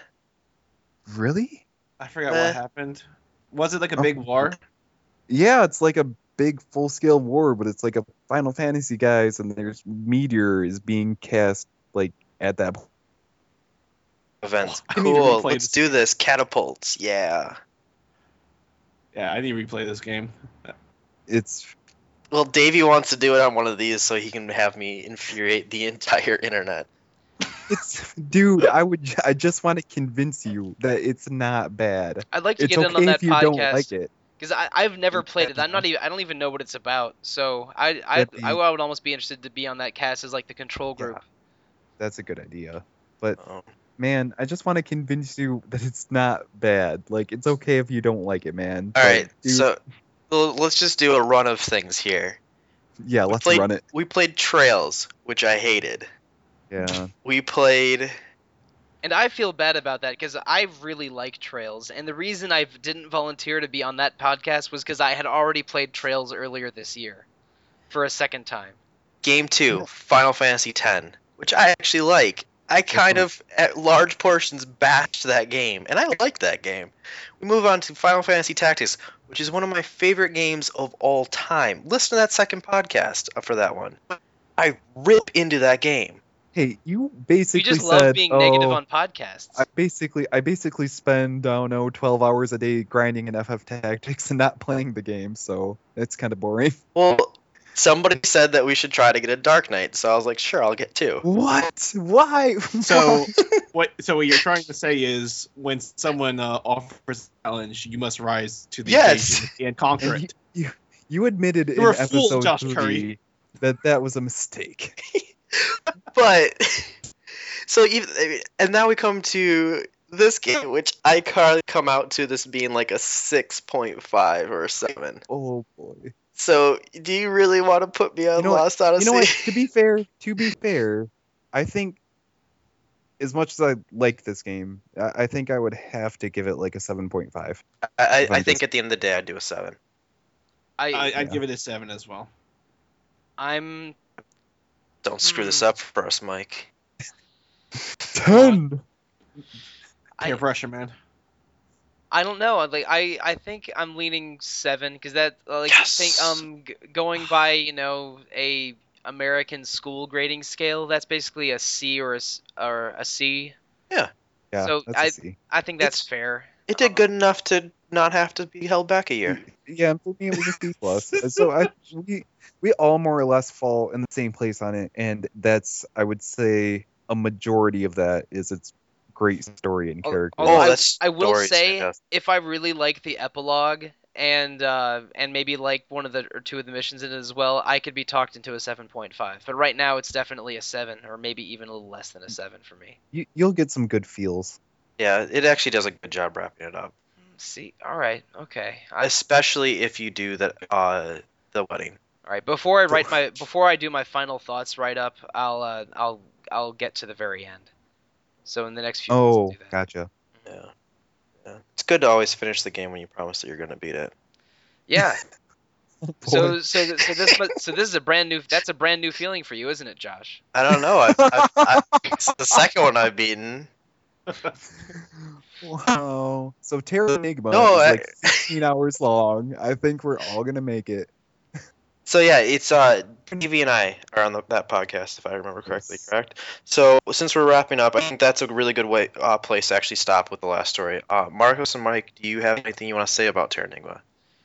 Really? I forgot Eh. what happened. Was it like a Oh. big war? Yeah, it's like a big full scale war, but it's like a Final Fantasy guys, and there's meteor is being cast like at that. point. Events. I need to Cool. Let's this. do this. Catapults. Yeah. Yeah, I need to replay this game. It's Well, Davey wants to do it on one of these so he can have me infuriate the entire internet. it's dude. I would I just want to convince you that it's not bad. I'd like to It's get in on okay that if you don't like it. Because I've never It's played it. I'm not even. I don't even know what it's about. So I I, That'd be- I would almost be interested to be on that cast as like the control Yeah. group. That's a good idea. But Oh. man, I just want to convince you that it's not bad. Like it's okay if you don't like it, man. All But, right. dude, So well, let's just do a run of things here. yeah, let's played- run it. We played Trails, which I hated. Yeah. We played. And I feel bad about that because I really like Trails, and the reason I didn't volunteer to be on that podcast was because I had already played Trails earlier this year, for a second time. Game two, Final Fantasy X, which I actually like. I kind one? of, at large portions, bashed that game, and I like that game. We move on to Final Fantasy Tactics, which is one of my favorite games of all time. Listen to that second podcast for that one. I rip into that game. Hey, you basically You just said, love being negative "Oh, on podcasts. I basically I basically spend I don't know 12 hours a day grinding in FF Tactics and not playing the game, so it's kind of boring. Well, somebody said that we should try to get a Dark Knight, so I was like, sure, I'll get two. What? Why? So what? So what you're trying to say is when someone uh, offers a challenge, you must rise to the Yes. occasion and conquer And it. you, you, you admitted in You're a fool, episode Josh three Curry. that that was a mistake. but so even and now we come to this game which i ca- come out to this being like a 6.5 or 7 Oh boy. so do you really want to put me on You know what- lost odyssey You know what? To be fair, to be fair, I think as much as I like this game, I, I think I would have to give it like a 7.5. I, I, I'm think just- at the end of the day i'd do a 7 I, I, yeah. I'd give it a seven as well. I'm don't screw this Hmm. up for us mike 10. I- Peer pressure, man. I don't know. Like I, I think I'm leaning seven because that uh, like Yes! think um g- going by you know a American school grading scale that's basically a C or a s- or a C. Yeah, Yeah. So that's a I- C. I think that's It's- fair. It did Um, good enough to not have to be held back a year Yeah, for me it was a C plus. so I we we all more or less fall in the same place on it, and that's I would say a majority of that is its great story and Al- character. although oh I- I will say- fantastic. If I really like the epilogue and uh and maybe like one of the or two of the missions in it as well, I could be talked into a seven point five. But right now it's definitely a seven or maybe even a little less than a seven for me. You, you'll get some good feels. Yeah it actually does a good job wrapping it up See, all right, okay. I, especially if you do that uh the wedding All right, before I write my before I do my final thoughts write up, I'll uh, I'll I'll get to the very end. So in the next few minutes, I'll Oh, do that. gotcha. yeah yeah it's good to always finish the game when you promise that you're going to beat it Yeah. Boy. So so so this so this is a brand new that's a brand new feeling for you, isn't it, Josh? I don't know. I've, I've, I, it's the second one I've beaten. Wow. So Terranigma No, is I- like 16 hours long. I think we're all gonna make it. So yeah, it's uh, Davey and I are on the, that podcast, if I remember correctly, Yes. correct? So since we're wrapping up, I think that's a really good way uh, place to actually stop with the last story. Uh, Marcos and Mike, do you have anything you want to say about Terranigma?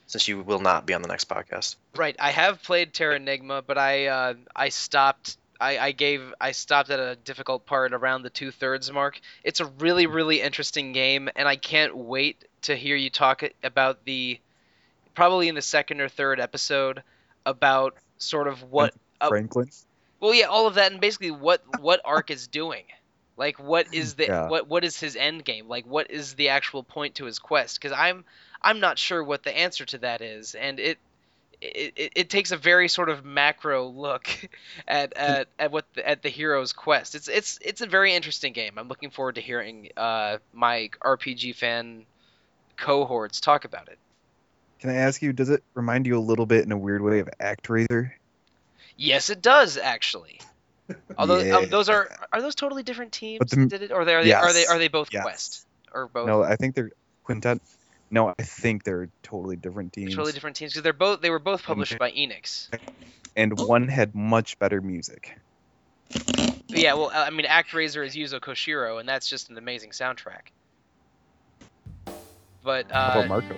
Since you will not be on the next podcast. Right. I have played Terranigma, but I uh, I stopped. I, I gave I stopped at a difficult part around the two thirds mark. It's a really really interesting game, and I can't wait to hear you talk about the probably in the second or third episode about sort of what Uh, Franklin. well yeah all of that and basically what what arc is doing Like, what is the Yeah. what what is his end game? Like, what is the actual point to his quest? Because I'm I'm not sure what the answer to that is, and it. It, it, it takes a very sort of macro look at at, at what the, at the hero's quest. It's it's it's a very interesting game. I'm looking forward to hearing uh, my RPG fan cohorts talk about it. Can I ask you, does it remind you a little bit in a weird way of ActRaiser? Yes, it does actually. Although Yeah. um, those are are those totally different teams? The- did it or are they are they, are they are they both Yes. Quest or both No, I think they're Quintet. No, I think they're totally different teams. totally different teams because they're both they were both published Okay. by Enix. And one had much better music. But yeah, well, I mean, ActRaiser is Yuzo Koshiro, and that's just an amazing soundtrack. But How uh, about Marcos?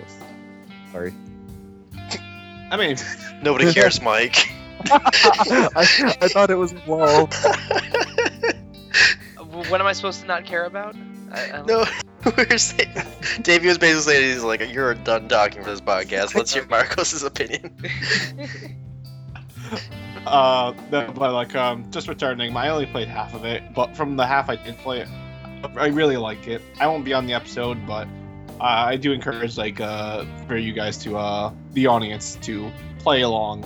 Sorry. I mean, Nobody cares, Mike. I, I thought it was wall. what am I supposed to not care about? I, I don't- no, we're saying. Davey was basically saying he's like, "You're done talking for this podcast. Let's hear Marcos's opinion." uh, no, but like, um, just returning. I only played half of it, but from the half I did play it, I really like it. I won't be on the episode, but uh, I do encourage like uh for you guys to uh the audience to play along,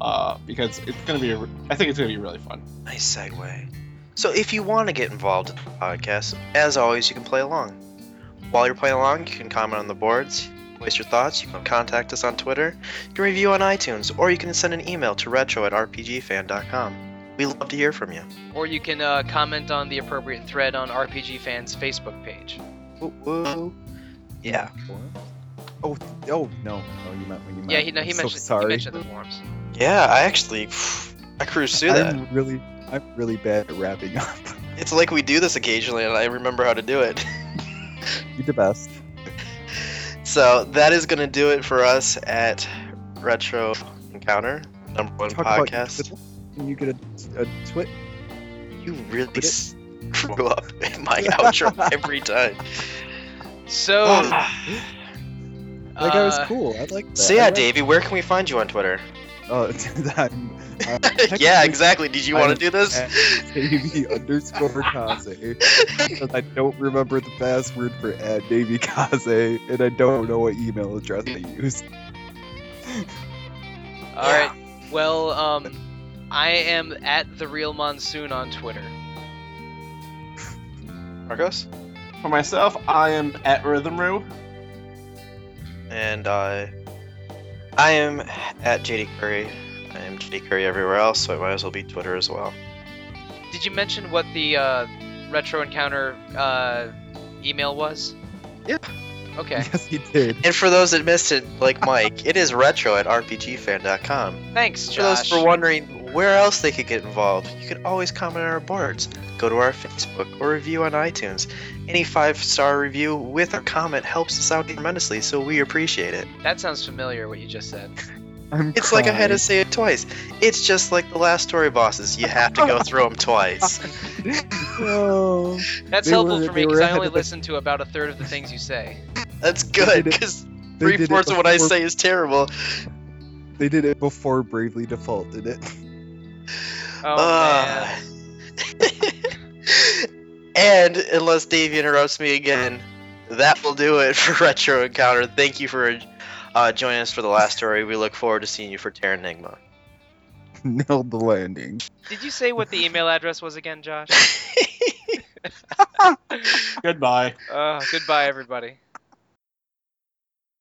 uh, because it's gonna be. A, I think it's gonna be really fun. Nice segue. So, if you want to get involved in the podcast, as always, you can play along. While you're playing along, you can comment on the boards, voice your thoughts, you can contact us on Twitter, you can review on iTunes, or you can send an email to retro at rpgfan.com. We love to hear from you. or you can uh, comment on the appropriate thread on RPG Fans Facebook page. Woo woo. Yeah. Oh, oh no, no, you meant when you meant. Yeah, he no, he mentioned So he mentioned the forums. Yeah, I actually, I cruised through that. I'm really, I'm really bad at wrapping up. It's like we do this occasionally, and I remember how to do it. You the best. So that is gonna do it for us at Retro Encounter, number one Talk podcast. Can you get a, a twit? You really Quit it. screw up in my outro every time. So, Like I was uh, cool. I like that. So yeah, like- Davey, where can we find you on Twitter? Uh, I'm, uh, yeah, exactly. Did you want to do this? at Davey underscore Kaze. I don't remember the password for at Davey Kaze, and I don't know what email address I use. all right. Well, um, I am at the real monsoon on Twitter. Marcos? For myself, I am at Rhythm Roo. And uh, I am at JD Curry. I am JD Curry everywhere else, so I might as well be Twitter as well. Did you mention what the uh, retro encounter uh, email was? Yeah. Okay. Yes, he did. And for those that missed it, like Mike, it is retro at rpgfan.com. Thanks, Josh. For those for wondering where else they could get involved, you can always comment on our boards. Go to our Facebook or review on iTunes. Any five star review with a comment helps us out tremendously, so we appreciate it. That sounds familiar. What you just said. I'm It's like I had to say it twice. It's just like the last story bosses. You have to go through them twice. Oh. That's They helpful were- for me because I only listen to about a third of the things you say. That's good because three did fourths of what I say is terrible. They did it before Bravely Default did it. Oh man. and unless Dave interrupts me again, that will do it for Retro Encounter. Thank you for uh, joining us for the last story. We look forward to seeing you for Terranigma. Nailed the landing. Did you say what the email address was again, Josh? Goodbye. Uh, goodbye, everybody.